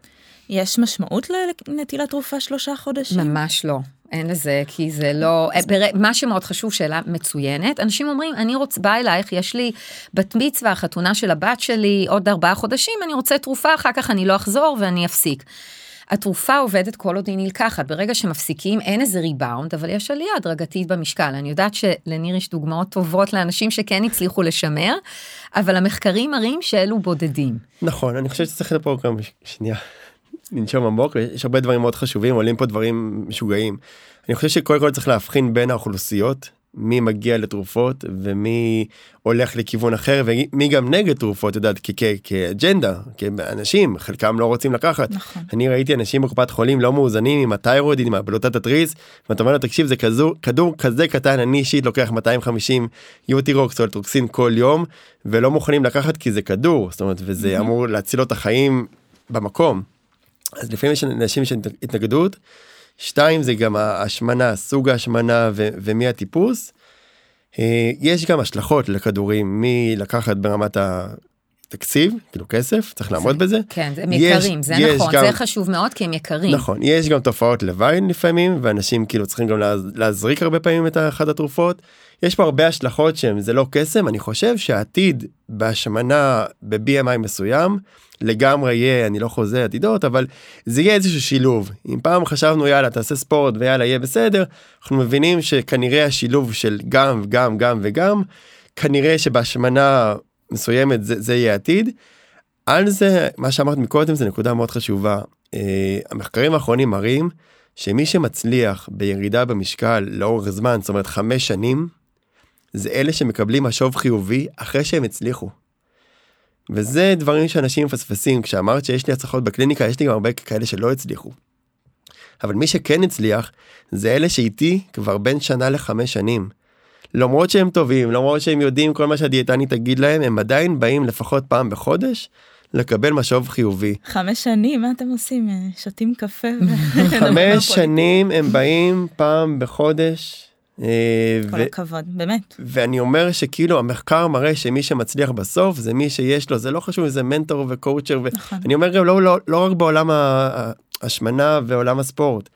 יש משמעות לנטילת תרופה שלושה חודשים? ממש לא. אין לזה, כי זה לא, אה, מה שמאוד חשוב, שאלה מצוינת, אנשים אומרים, אני רוצה, בא אלייך, יש לי בת מצווה, חתונה של הבת שלי, עוד ארבעה חודשים, אני רוצה תרופה, אחר כך אני לא אחזור ואני אפסיק. התרופה עובדת כל עוד היא נלקחת, ברגע שמפסיקים אין איזה ריבאונד, אבל יש עלייה הדרגתית במשקל. אני יודעת שלניר יש דוגמאות טובות לאנשים שכן הצליחו לשמר, אבל המחקרים מראים שאלו בודדים. נכון, אני חושב שצריך לפה גם שנייה. לנשום עמוק יש הרבה דברים מאוד חשובים עולים פה דברים משוגעים. אני חושב שקודם כל צריך להבחין בין האוכלוסיות מי מגיע לתרופות ומי הולך לכיוון אחר ומי גם נגד תרופות יודעת כאג'נדה כאנשים חלקם לא רוצים לקחת נכון. אני ראיתי אנשים בקופת חולים לא מאוזנים עם התיירודין עם הבלוטת התריס ואתה אומר לו תקשיב זה כזו כדור כזה קטן אני אישית לוקח 250 יוטירוקס או אלטרוקסין כל יום ולא מוכנים לקחת כי זה כדור זאת אומרת וזה אמור להציל לו את החיים במקום. אז לפעמים יש אנשים של התנגדות. שתיים זה גם ההשמנה סוג ההשמנה ו- ומי הטיפוס. אה, יש גם השלכות לכדורים מלקחת ברמת התקציב כאילו כסף צריך לעמוד בזה כן הם יקרים יש, זה יש נכון גם, זה חשוב מאוד כי הם יקרים נכון יש גם תופעות לוואי לפעמים ואנשים כאילו צריכים גם להזריק הרבה פעמים את אחת התרופות יש פה הרבה השלכות שהם זה לא קסם אני חושב שהעתיד בהשמנה ב-BMI מסוים לגמרי יהיה אני לא חוזה עתידות אבל זה יהיה איזשהו שילוב אם פעם חשבנו יאללה תעשה ספורט ויאללה יהיה בסדר אנחנו מבינים שכנראה השילוב של גם גם גם וגם כנראה שבהשמנה מסוימת זה, זה יהיה עתיד. על זה מה שאמרת מקודם זה נקודה מאוד חשובה uh, המחקרים האחרונים מראים שמי שמצליח בירידה במשקל לאורך זמן, זאת אומרת חמש שנים, זה אלה שמקבלים משוב חיובי אחרי שהם הצליחו. וזה דברים שאנשים מפספסים, כשאמרת שיש לי הצלחות בקליניקה, יש לי גם הרבה כאלה שלא הצליחו. אבל מי שכן הצליח, זה אלה שאיתי כבר בין שנה לחמש שנים. למרות שהם טובים, למרות שהם יודעים כל מה שהדיאטנית תגיד להם, הם עדיין באים לפחות פעם בחודש לקבל משוב חיובי. חמש שנים, מה אתם עושים? שותים קפה? חמש שנים הם באים פעם בחודש. אה, כל ו- הכבוד, באמת. ואני אומר שכאילו המחקר מראה שמי שמצליח בסוף זה מי שיש לו, זה לא חשוב אם זה מנטור וקואוצ'ר, נכון. ואני אומר גם לא, לא, לא רק בעולם ההשמנה ועולם הספורט.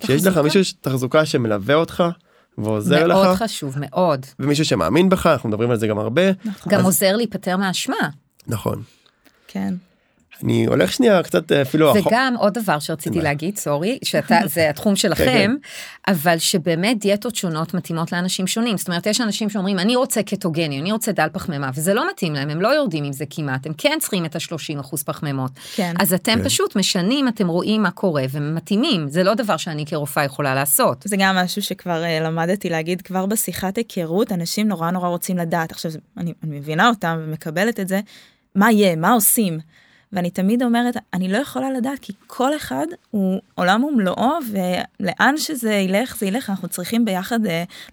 כשיש לך מישהו תחזוקה שמלווה אותך, ועוזר מאוד לך. מאוד חשוב, מאוד. ומישהו שמאמין בך, אנחנו מדברים על זה גם הרבה. נכון. גם אז... עוזר להיפטר מהאשמה. נכון. כן. אני הולך שנייה קצת אה, אפילו וגם עוד דבר שרציתי להגיד סורי שאתה זה התחום שלכם כן, כן. אבל שבאמת דיאטות שונות מתאימות לאנשים שונים זאת אומרת יש אנשים שאומרים אני רוצה קטוגני אני רוצה דל פחמימה וזה לא מתאים להם הם לא יורדים עם זה כמעט הם כן צריכים את ה-30 אחוז פחמימות כן. אז אתם כן. פשוט משנים אתם רואים מה קורה ומתאימים זה לא דבר שאני כרופאה יכולה לעשות. זה גם משהו שכבר uh, למדתי להגיד כבר בשיחת היכרות אנשים נורא נורא רוצים לדעת עכשיו אני, אני מבינה אותם ומקבלת את זה מה יהיה מה עושים. ואני תמיד אומרת, אני לא יכולה לדעת, כי כל אחד הוא עולם ומלואו, ולאן שזה ילך, זה ילך, אנחנו צריכים ביחד uh,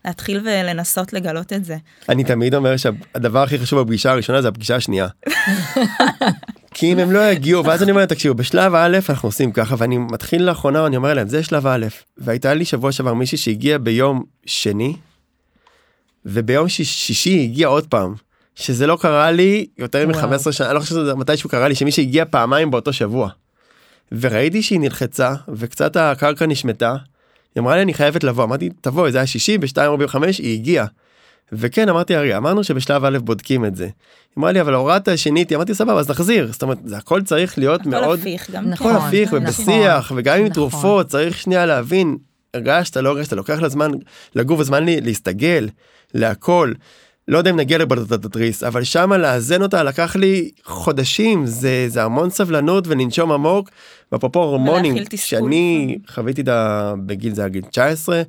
להתחיל ולנסות לגלות את זה. אני תמיד אומר שהדבר הכי חשוב בפגישה הראשונה זה הפגישה השנייה. כי אם הם לא יגיעו, ואז אני אומר, תקשיבו, בשלב א' אנחנו עושים ככה, ואני מתחיל לאחרונה, אני אומר להם, זה שלב א', והייתה לי שבוע שעבר מישהי שהגיע ביום שני, וביום שישי הגיע עוד פעם. שזה לא קרה לי יותר מ-15 שנה, אני לא חושב שזה מתישהו קרה לי, שמי שהגיע פעמיים באותו שבוע. וראיתי שהיא נלחצה וקצת הקרקע נשמטה. היא אמרה לי אני חייבת לבוא, אמרתי תבואי זה היה שישי ב-2.45 היא הגיעה. וכן אמרתי הרי אמרנו שבשלב א' בודקים את זה. היא אמרה לי אבל הורדת שנית אמרתי סבבה אז נחזיר זאת אומרת זה הכל צריך להיות הכל מאוד הפיך גם הכל נכון, הפיך נכון, ובשיח וגם עם נכון. תרופות צריך שנייה להבין הרגשת לא הרגשת לוקח לזמן לגוף הזמן להסתגל להכל לא יודע אם נגיע לבלטת התריס אבל שמה לאזן אותה לקח לי חודשים זה זה המון סבלנות ולנשום עמוק. ואפרופו הורמונים שאני חוויתי את ה... בגיל זה הגיל 19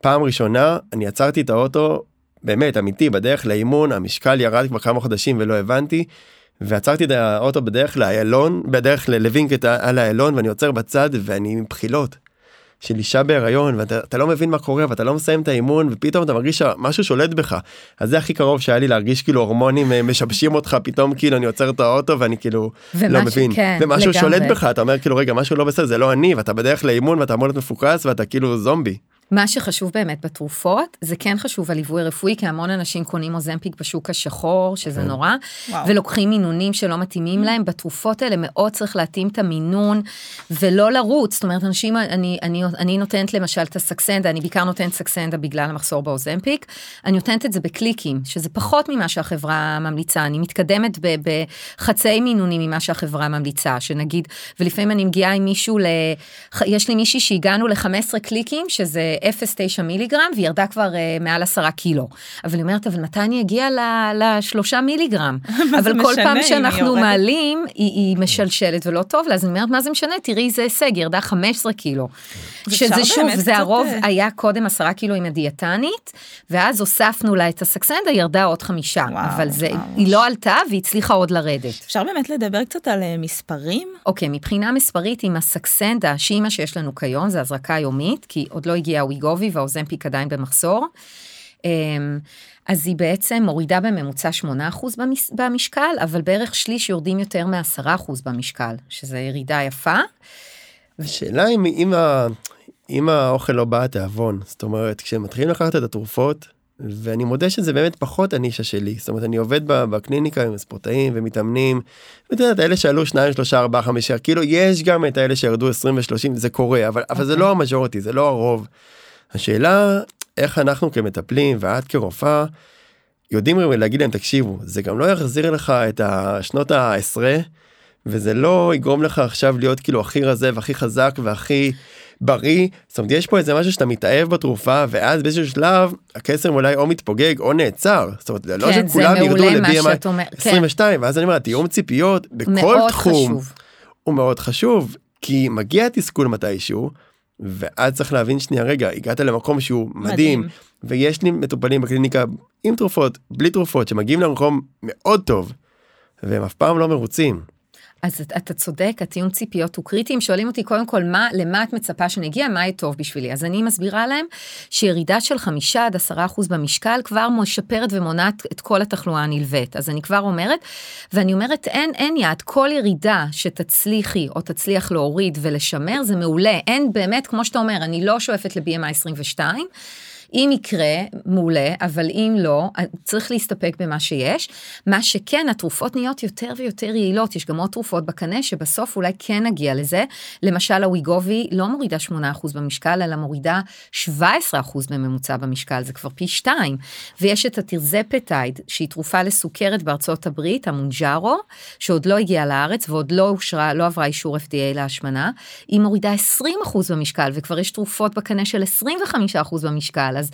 פעם ראשונה אני עצרתי את האוטו באמת אמיתי בדרך לאימון המשקל ירד כבר כמה חודשים ולא הבנתי. ועצרתי את האוטו בדרך לאיילון בדרך ללווינקט על האיילון ואני עוצר בצד ואני עם בחילות. של אישה בהיריון ואתה לא מבין מה קורה ואתה לא מסיים את האימון ופתאום אתה מרגיש שמשהו שולט בך אז זה הכי קרוב שהיה לי להרגיש כאילו הורמונים אה, משבשים אותך פתאום כאילו אני עוצר את האוטו ואני כאילו לא מבין כן, ומשהו לגמרי. שולט בך אתה אומר כאילו רגע משהו לא בסדר זה לא אני ואתה בדרך לאימון ואתה אמור להיות מפוקס ואתה כאילו זומבי. מה שחשוב באמת בתרופות זה כן חשוב הליווי הרפואי כי המון אנשים קונים אוזמפיק בשוק השחור שזה כן. נורא וואו. ולוקחים מינונים שלא מתאימים mm. להם בתרופות האלה מאוד צריך להתאים את המינון ולא לרוץ זאת אומרת אנשים אני אני אני נותנת למשל את הסקסנדה אני בעיקר נותנת סקסנדה בגלל המחסור באוזמפיק אני נותנת את זה בקליקים שזה פחות ממה שהחברה ממליצה אני מתקדמת בחצאי מינונים ממה שהחברה ממליצה שנגיד ולפעמים אני מגיעה עם מישהו ל... יש לי מישהי שהגענו ל-15 קליקים שזה 0.9 מיליגרם והיא ירדה כבר uh, מעל 10 קילו. אבל היא אומרת, אבל מתי אני אגיע לשלושה מיליגרם? אבל כל פעם שאנחנו מעלים, היא, היא משלשלת ולא טוב לה, אז אני אומרת, מה זה משנה? תראי איזה הישג, ירדה 15 קילו. שזה שוב, זה הרוב אה, היה קודם 10 קילו עם הדיאטנית, ואז הוספנו לה את הסקסנדה, ירדה עוד חמישה. וואו, אבל זה, וואו. היא לא עלתה והיא הצליחה עוד לרדת. אפשר באמת לדבר קצת על אה, מספרים? אוקיי, מבחינה מספרית עם הסקסנדה, שהיא מה שיש לנו כיום, זה הזרקה יומית, כי עוד לא הגיע הוויגובי והאוזמפיק עדיין במחסור. אמ, אז היא בעצם מורידה בממוצע 8% במשקל, אבל בערך שליש יורדים יותר מ-10% במשקל, שזה ירידה יפה. השאלה אם, אם, אם האוכל לא בא התיאבון, זאת אומרת, כשמתחילים לקחת את התרופות, ואני מודה שזה באמת פחות הנישה שלי, זאת אומרת, אני עובד בקליניקה עם ספורטאים ומתאמנים, ואתה יודע, אלה שעלו 2, 3, 4, 5, כאילו יש גם את האלה שירדו 20 ו-30, זה קורה, אבל. אבל זה אוקיי. לא המז'ורטי, זה לא הרוב. השאלה איך אנחנו כמטפלים ואת כרופאה יודעים להגיד להם תקשיבו זה גם לא יחזיר לך את השנות העשרה וזה לא יגרום לך עכשיו להיות כאילו הכי רזה והכי חזק והכי בריא זאת אומרת יש פה איזה משהו שאתה מתאהב בתרופה ואז באיזשהו שלב הקסם אולי או מתפוגג או נעצר זאת אומרת לא כן, שכולם ירדו ל-BMI 22 כן. ואז אני אומר תיאום ציפיות בכל תחום חשוב. הוא מאוד חשוב כי מגיע תסכול מתישהו ואז צריך להבין שנייה רגע הגעת למקום שהוא מדהים, מדהים. ויש לי מטופלים בקליניקה עם תרופות בלי תרופות שמגיעים למקום מאוד טוב והם אף פעם לא מרוצים. אז אתה צודק, הטיעון ציפיות הוא קריטי. אם שואלים אותי קודם כל מה, למה את מצפה שנגיע, מה יהיה טוב בשבילי. אז אני מסבירה להם שירידה של חמישה עד עשרה אחוז במשקל כבר משפרת ומונעת את כל התחלואה הנלווית. אז אני כבר אומרת, ואני אומרת אין, אין יד, כל ירידה שתצליחי או תצליח להוריד ולשמר זה מעולה. אין באמת, כמו שאתה אומר, אני לא שואפת ל-BMI 22. אם יקרה, מעולה, אבל אם לא, צריך להסתפק במה שיש. מה שכן, התרופות נהיות יותר ויותר יעילות, יש גם עוד תרופות בקנה שבסוף אולי כן נגיע לזה. למשל, הוויגובי לא מורידה 8% במשקל, אלא מורידה 17% בממוצע במשקל, זה כבר פי 2. ויש את הטירזפטייד, שהיא תרופה לסוכרת בארצות הברית, המונג'ארו, שעוד לא הגיעה לארץ ועוד לא אושרה, לא עברה אישור FDA להשמנה, היא מורידה 20% במשקל, וכבר יש תרופות בקנה של 25% במשקל. אז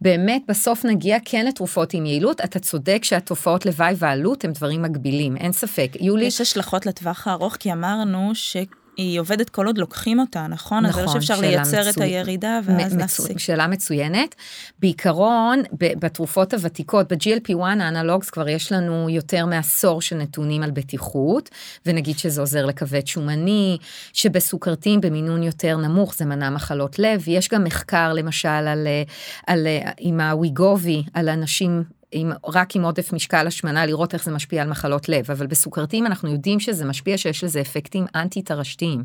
באמת בסוף נגיע כן לתרופות עם יעילות. אתה צודק שהתופעות לוואי ועלות הם דברים מגבילים, אין ספק. יולי... יש השלכות לטווח הארוך, כי אמרנו ש... היא עובדת כל עוד לוקחים אותה, נכון? נכון, אז זה לא שאפשר לייצר מצו... את הירידה ואז מצו... להפסיק. שאלה מצוינת. בעיקרון, בתרופות הוותיקות, ב-GLP-1 האנלוגס כבר יש לנו יותר מעשור של נתונים על בטיחות, ונגיד שזה עוזר לכבד שומני, שבסוכרתיים במינון יותר נמוך זה מנע מחלות לב. יש גם מחקר למשל על, על, עם הוויגובי, על אנשים עם, רק עם עודף משקל השמנה לראות איך זה משפיע על מחלות לב אבל בסוכרתיים אנחנו יודעים שזה משפיע שיש לזה אפקטים אנטי תרשתיים.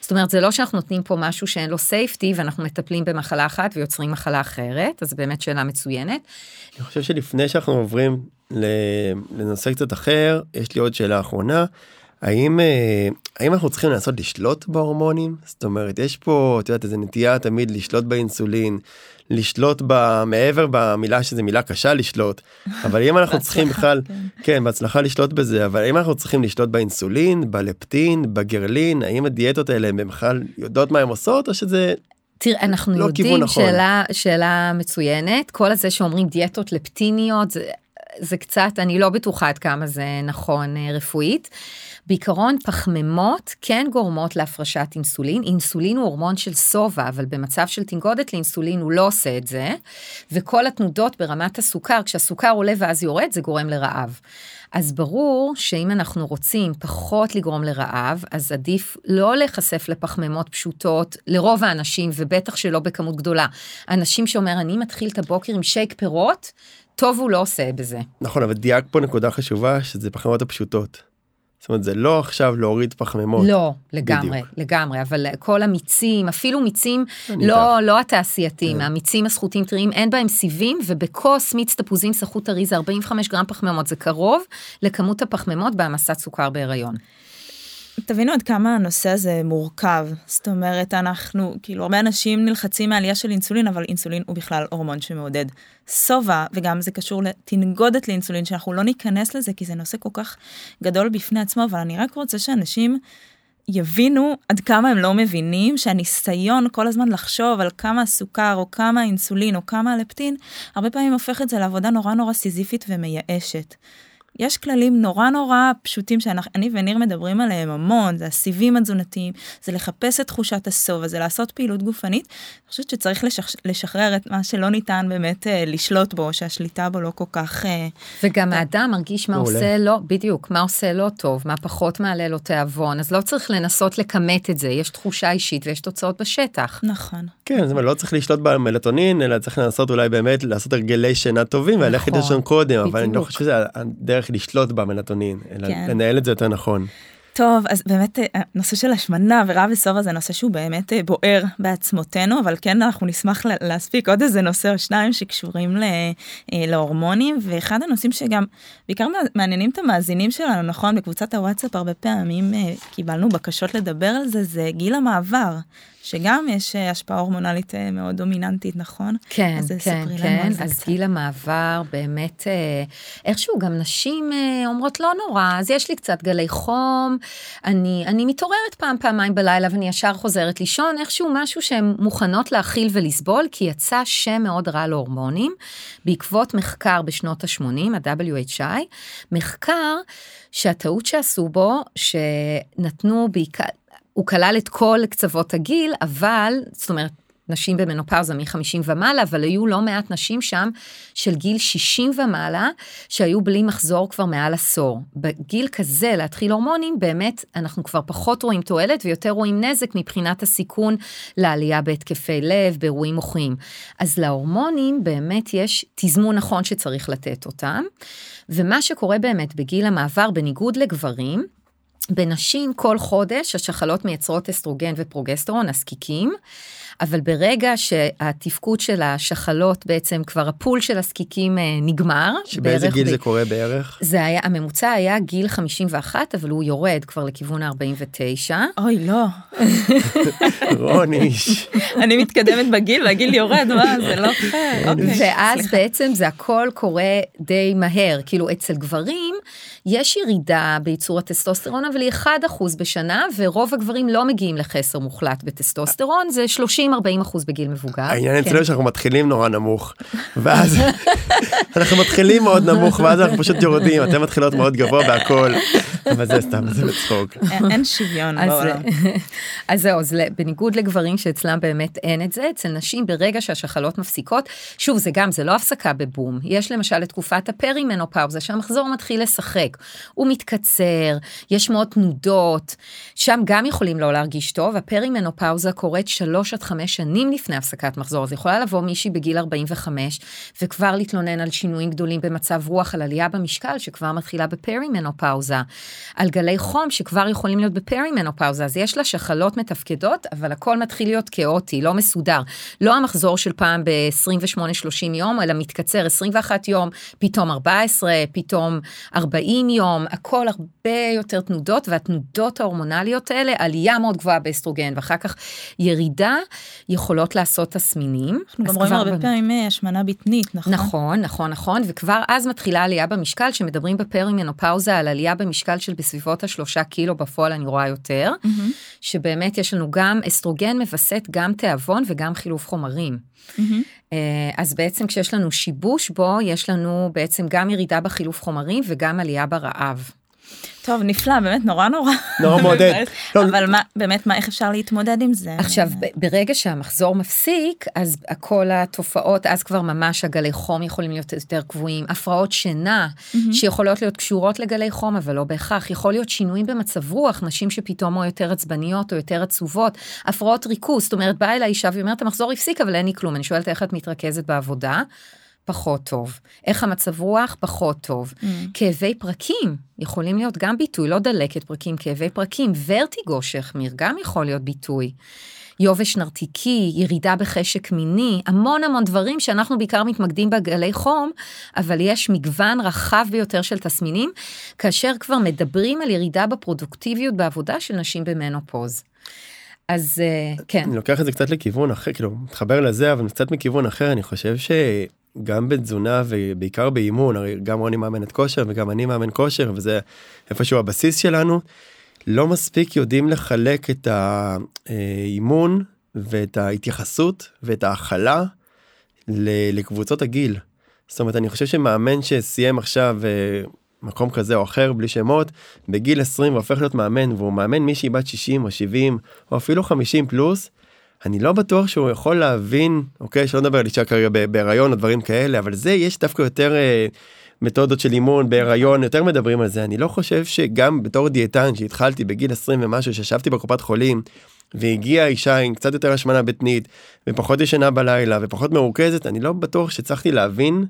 זאת אומרת זה לא שאנחנו נותנים פה משהו שאין לו סייפטי ואנחנו מטפלים במחלה אחת ויוצרים מחלה אחרת אז באמת שאלה מצוינת. אני חושב שלפני שאנחנו עוברים לנושא קצת אחר יש לי עוד שאלה אחרונה. האם אה, האם אנחנו צריכים לנסות לשלוט בהורמונים זאת אומרת יש פה את יודעת איזה נטייה תמיד לשלוט באינסולין לשלוט ב... מעבר במילה שזה מילה קשה לשלוט אבל אם אנחנו צריכים בכלל כן. כן בהצלחה לשלוט בזה אבל אם אנחנו צריכים לשלוט באינסולין בלפטין בגרלין האם הדיאטות האלה הם בכלל יודעות מה הן עושות או שזה תראה, אנחנו לא יודעים, נכון. שאלה, שאלה מצוינת, כל הזה שאומרים דיאטות לפטיניות, זה, זה קצת, אני לא בטוחה עד כמה זה נכון אה, רפואית. בעיקרון פחמימות כן גורמות להפרשת אינסולין, אינסולין הוא הורמון של שובע, אבל במצב של תנגודת לאינסולין הוא לא עושה את זה, וכל התנודות ברמת הסוכר, כשהסוכר עולה ואז יורד, זה גורם לרעב. אז ברור שאם אנחנו רוצים פחות לגרום לרעב, אז עדיף לא להיחשף לפחמימות פשוטות לרוב האנשים, ובטח שלא בכמות גדולה. אנשים שאומר, אני מתחיל את הבוקר עם שייק פירות, טוב הוא לא עושה בזה. נכון, אבל דייק פה נקודה חשובה, שזה פחמימות הפשוטות. זאת אומרת זה לא עכשיו להוריד פחמימות. לא, לגמרי, בדיוק. לגמרי, אבל כל המיצים, אפילו מיצים לא, לא התעשייתיים, כן. המיצים הסחוטים טריים, אין בהם סיבים, ובכוס מיץ תפוזים סחוט טרי זה 45 גרם פחמימות, זה קרוב לכמות הפחמימות בהעמסת סוכר בהיריון. תבינו עד כמה הנושא הזה מורכב זאת אומרת אנחנו כאילו הרבה אנשים נלחצים מעלייה של אינסולין אבל אינסולין הוא בכלל הורמון שמעודד שובע וגם זה קשור לתנגודת לאינסולין שאנחנו לא ניכנס לזה כי זה נושא כל כך גדול בפני עצמו אבל אני רק רוצה שאנשים יבינו עד כמה הם לא מבינים שהניסיון כל הזמן לחשוב על כמה הסוכר או כמה האינסולין או כמה הלפטין הרבה פעמים הופך את זה לעבודה נורא נורא סיזיפית ומייאשת. יש כללים נורא נורא פשוטים שאני וניר מדברים עליהם המון, זה הסיבים התזונתיים, זה לחפש את תחושת השובע, זה לעשות פעילות גופנית. אני חושבת שצריך לשח... לשחרר את מה שלא ניתן באמת אה, לשלוט בו, שהשליטה בו לא כל כך... אה, וגם אה... האדם מרגיש מה עושה לו, בדיוק, מה עושה לו טוב, מה פחות מעלה לו תיאבון, אז לא צריך לנסות לכמת את זה, יש תחושה אישית ויש תוצאות בשטח. נכון. כן, זאת אומרת, לא צריך לשלוט במלטונין, אלא צריך לנסות אולי באמת לעשות הרגלי שינה טובים וללכת נכון, לישון קודם, אבל אני לא חושב שזה הדרך איך לשלוט במלטונין, אלא כן. לנהל את זה יותר נכון. טוב, אז באמת הנושא אה, של השמנה ורב וסובה זה נושא שהוא באמת אה, בוער בעצמותינו, אבל כן אנחנו נשמח להספיק עוד איזה נושא או שניים שקשורים אה, להורמונים, ואחד הנושאים שגם בעיקר מעניינים את המאזינים שלנו, נכון? בקבוצת הוואטסאפ הרבה פעמים קיבלנו בקשות לדבר על זה, זה גיל המעבר. שגם יש אה, השפעה הורמונלית אה, מאוד דומיננטית, נכון? כן, אז כן, כן, אז קצת. גיל המעבר באמת, אה, איכשהו גם נשים אומרות לא נורא, אז יש לי קצת גלי חום, אני, אני מתעוררת פעם, פעמיים בלילה ואני ישר חוזרת לישון, איכשהו משהו שהן מוכנות להכיל ולסבול, כי יצא שם מאוד רע להורמונים, בעקבות מחקר בשנות ה-80, ה-WHI, מחקר שהטעות שעשו בו, שנתנו בעיקר, הוא כלל את כל קצוות הגיל, אבל, זאת אומרת, נשים במנופאוזה מ-50 ומעלה, אבל היו לא מעט נשים שם של גיל 60 ומעלה, שהיו בלי מחזור כבר מעל עשור. בגיל כזה להתחיל הורמונים, באמת אנחנו כבר פחות רואים תועלת ויותר רואים נזק מבחינת הסיכון לעלייה בהתקפי לב, באירועים מוחיים. אז להורמונים באמת יש תזמון נכון שצריך לתת אותם, ומה שקורה באמת בגיל המעבר, בניגוד לגברים, בנשים כל חודש השחלות מייצרות אסטרוגן ופרוגסטרון, הזקיקים. אבל ברגע שהתפקוד של השחלות בעצם כבר הפול של הזקיקים אה, נגמר. שבאיזה גיל ב... זה קורה בערך? זה היה, הממוצע היה גיל 51, אבל הוא יורד כבר לכיוון ה-49. אוי, לא. רוניש. אני מתקדמת בגיל והגיל יורד, מה, זה לא פייר. אוקיי, ואז בעצם זה הכל קורה די מהר, כאילו אצל גברים יש ירידה בייצור הטסטוסטרון, אבל היא 1% בשנה, ורוב הגברים לא מגיעים לחסר מוחלט בטסטוסטרון, זה 30 30-40 בגיל מבוגר. העניין אצלנו כן. שאנחנו מתחילים נורא נמוך, ואז אנחנו מתחילים מאוד נמוך, ואז אנחנו פשוט יורדים, אתם מתחילות מאוד גבוה בהכל, אבל זה סתם, זה בצחוק. אין שוויון בעולם. אז זהו, אז בניגוד לגברים שאצלם באמת אין את זה, אצל נשים ברגע שהשחלות מפסיקות, שוב, זה גם, זה לא הפסקה בבום. יש למשל את תקופת הפרימנופאוזה, שהמחזור מתחיל לשחק, הוא מתקצר, יש מאוד תנודות, שם גם יכולים לא להרגיש טוב, הפרימנופאוזה קורית שלוש עד חמש שנים לפני הפסקת מחזור, אז יכולה לבוא מישהי בגיל 45 וכבר להתלונן על שינויים גדולים במצב רוח, על עלייה במשקל שכבר מתחילה בפרימנופאוזה, על גלי חום שכבר יכולים להיות בפרימנופאוזה, אז יש לה שחלות מתפקדות, אבל הכל מתחיל להיות כאוטי, לא מסודר. לא המחזור של פעם ב-28-30 יום, אלא מתקצר 21 יום, פתאום 14, פתאום 40 יום, הכל הרבה יותר תנודות, והתנודות ההורמונליות האלה, עלייה מאוד גבוהה באסטרוגן, ואחר כך ירידה, יכולות לעשות תסמינים. אנחנו גם רואים הרבה פעמים אה, השמנה בטנית, נכון? נכון, נכון, נכון, וכבר אז מתחילה עלייה במשקל, שמדברים בפרימנופאוזה על עלייה במשקל של בסביבות השלושה קילו, בפועל אני רואה יותר, mm-hmm. שבאמת יש לנו גם אסטרוגן מווסת גם תיאבון וגם חילוף חומרים. Mm-hmm. אז בעצם כשיש לנו שיבוש בו, יש לנו בעצם גם ירידה בחילוף חומרים וגם עלייה ברעב. טוב, נפלא, באמת נורא נורא. נורא מעודד. לא, אבל מה, באמת, מה, איך אפשר להתמודד עם זה? עכשיו, ברגע שהמחזור מפסיק, אז כל התופעות, אז כבר ממש הגלי חום יכולים להיות יותר קבועים, הפרעות שינה, שיכולות להיות קשורות לגלי חום, אבל לא בהכרח, יכול להיות שינויים במצב רוח, נשים שפתאום או יותר עצבניות או יותר עצובות, הפרעות ריכוז, זאת אומרת, באה אליי אישה ואומרת, המחזור הפסיק, אבל אין לי כלום, אני שואלת איך את מתרכזת בעבודה. פחות טוב. איך המצב רוח? פחות טוב. Mm. כאבי פרקים יכולים להיות גם ביטוי, לא דלקת פרקים, כאבי פרקים. ורטיגו שהחמיר גם יכול להיות ביטוי. יובש נרתיקי, ירידה בחשק מיני, המון המון דברים שאנחנו בעיקר מתמקדים בגלי חום, אבל יש מגוון רחב ביותר של תסמינים, כאשר כבר מדברים על ירידה בפרודוקטיביות בעבודה של נשים במנופוז. אז אה, כן. אני לוקח את זה קצת לכיוון אחר, כאילו, מתחבר לזה, אבל קצת מכיוון אחר, אני חושב ש... גם בתזונה ובעיקר באימון, הרי גם רוני מאמנת כושר וגם אני מאמן כושר וזה איפשהו הבסיס שלנו, לא מספיק יודעים לחלק את האימון ואת ההתייחסות ואת ההכלה לקבוצות הגיל. זאת אומרת אני חושב שמאמן שסיים עכשיו אה, מקום כזה או אחר בלי שמות בגיל 20 והופך להיות מאמן והוא מאמן מישהי בת 60 או 70 או אפילו 50 פלוס אני לא בטוח שהוא יכול להבין, אוקיי, שלא נדבר על אישה כרגע בהיריון או דברים כאלה, אבל זה יש דווקא יותר אה, מתודות של אימון בהיריון, יותר מדברים על זה. אני לא חושב שגם בתור דיאטן שהתחלתי בגיל 20 ומשהו, שישבתי בקופת חולים, והגיעה אישה עם קצת יותר השמנה בטנית, ופחות ישנה בלילה, ופחות מרוכזת, אני לא בטוח שהצלחתי להבין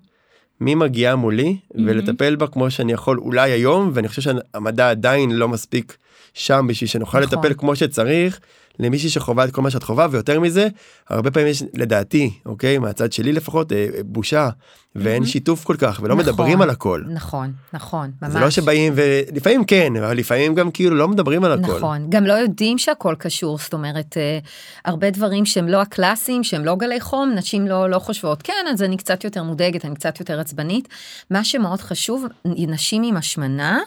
מי מגיעה מולי, mm-hmm. ולטפל בה כמו שאני יכול אולי היום, ואני חושב שהמדע עדיין לא מספיק שם בשביל שנוכל נכון. לטפל כמו שצריך. למישהי שחווה את כל מה שאת חווה ויותר מזה הרבה פעמים יש לדעתי אוקיי מהצד שלי לפחות אה, בושה ואין mm-hmm. שיתוף כל כך ולא נכון, מדברים על הכל. נכון נכון ממש זה לא שבאים ולפעמים כן אבל לפעמים גם כאילו לא מדברים על הכל. נכון גם לא יודעים שהכל קשור זאת אומרת אה, הרבה דברים שהם לא הקלאסיים שהם לא גלי חום נשים לא לא חושבות כן אז אני קצת יותר מודאגת אני קצת יותר עצבנית. מה שמאוד חשוב נשים עם השמנה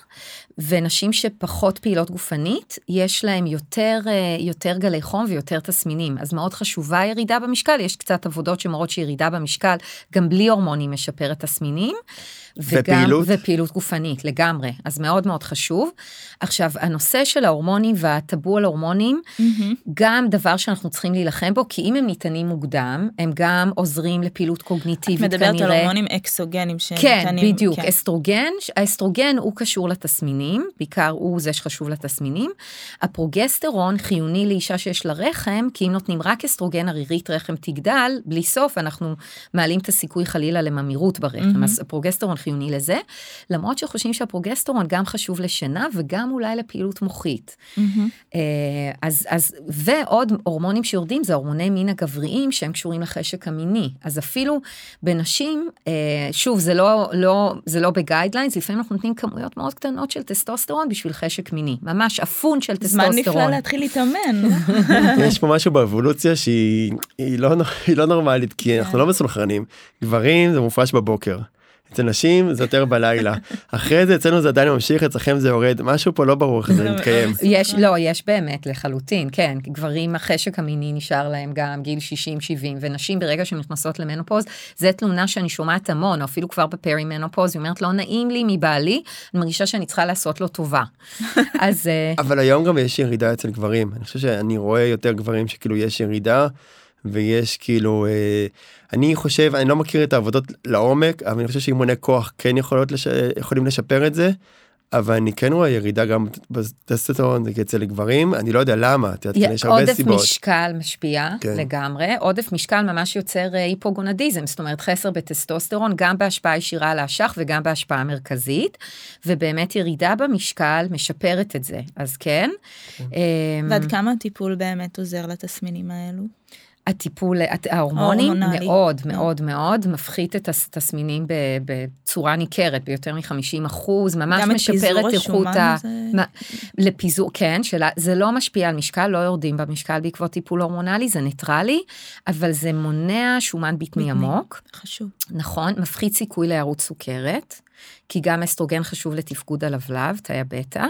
ונשים שפחות פעילות גופנית, יש להם יותר, אה, יותר גלי חום ויותר תסמינים. אז מאוד חשובה ירידה במשקל, יש קצת עבודות שמראות שירידה במשקל, גם בלי הורמונים משפרת תסמינים. וגם, ופעילות? ופעילות גופנית, לגמרי. אז מאוד מאוד חשוב. עכשיו, הנושא של ההורמונים והטאבו על הורמונים, גם דבר שאנחנו צריכים להילחם בו, כי אם הם ניתנים מוקדם, הם גם עוזרים לפעילות קוגניטיבית את כנראה. מדברת על הורמונים אקסוגנים כן, שניתנים. בדיוק, כן. אסטרוגן, האסטרוגן הוא קשור לתסמינים, בעיקר הוא זה שחשוב לתסמינים. הפרוגסטרון חיוני לאישה שיש לה רחם, כי אם נותנים רק אסטרוגן, הרירית רחם תגדל, בלי סוף אנחנו מעלים את הסיכוי חלילה לממאירות ברחם, אז הפרוגסטרון חיוני לזה, למרות שחושבים שהפרוגסטרון גם חשוב לשינה וגם אולי לפעילות מוחית. אה, אז, אז, ועוד הורמונים שיורדים זה הורמוני מין הגבריים שהם קשורים לחשק המיני. אז אפילו בנשים, אה, שוב, זה לא, לא, זה לא ב guidelines, לפעמים אנחנו נותנים כמויות מאוד קטנות של טסטוסטרון בשביל חשק מיני. ממש אפון של ג'ל טסטוסטרון. נפלא להתחיל להתאמן. יש פה משהו באבולוציה שהיא היא לא, היא לא נורמלית כי אנחנו לא מסונכרנים. גברים זה מופרש בבוקר. אצל נשים זה יותר בלילה. אחרי זה אצלנו זה עדיין ממשיך, אצלכם זה יורד. משהו פה לא ברור איך זה מתקיים. יש, לא, יש באמת לחלוטין, כן, גברים החשק המיני נשאר להם גם גיל 60-70, ונשים ברגע שהן נכנסות למנופוז, זה תלונה שאני שומעת המון, או אפילו כבר בפרי מנופוז, היא אומרת, לא נעים לי מבעלי, אני מרגישה שאני צריכה לעשות לו טובה. אז אה, אבל היום גם יש ירידה אצל גברים. אני חושב שאני רואה יותר גברים שכאילו יש ירידה. ויש כאילו אה, אני חושב אני לא מכיר את העבודות לעומק אבל אני חושב שאימוני כוח כן יכולות לש... יכולים לשפר את זה. אבל אני כן רואה ירידה גם בטסטוטרון זה אצל גברים אני לא יודע למה את יודעת, יש הרבה עודף סיבות. משקל משפיע כן. לגמרי, עודף משקל ממש יוצר אה, היפוגונדיזם, זאת אומרת חסר בטסטוסטרון, גם בהשפעה ישירה על האשך וגם בהשפעה מרכזית, ובאמת ירידה במשקל משפרת את זה, אז כן. אמ, ועד כמה הטיפול באמת עוזר לתסמינים האלו? הטיפול, ההורמונלי. מאוד כן. מאוד מאוד מפחית את התסמינים בצורה ניכרת, ביותר מ-50 אחוז, ממש גם את משפר פיזור את איכות השומן ה... זה- לפיזור, כן, שלה, זה לא משפיע על משקל, לא יורדים במשקל בעקבות טיפול הורמונלי, זה ניטרלי, אבל זה מונע שומן בטני. עמוק, חשוב. נכון, מפחית סיכוי להיארעות סוכרת, כי גם אסטרוגן חשוב לתפקוד הלבלב, תאי הבטא.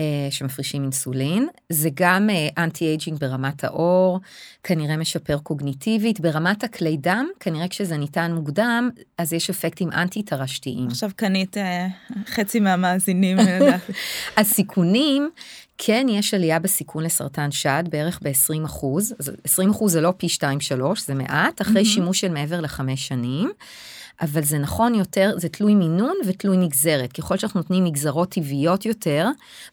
אה, שמפרישים אינסולין, זה גם אה, anti-aging ברמת העור, כנראה משפר קוגניטיבית, ברמת הכלי דם, כנראה כשזה ניתן מוקדם, אז יש אפקטים אנטי טרשתיים. עכשיו קנית אה, חצי מהמאזינים. אה. הסיכונים, כן יש עלייה בסיכון לסרטן שד בערך ב-20 אחוז, 20 אחוז זה לא פי 2-3, זה מעט, אחרי שימוש של מעבר לחמש שנים. אבל זה נכון יותר, זה תלוי מינון ותלוי נגזרת. ככל שאנחנו נותנים נגזרות טבעיות יותר,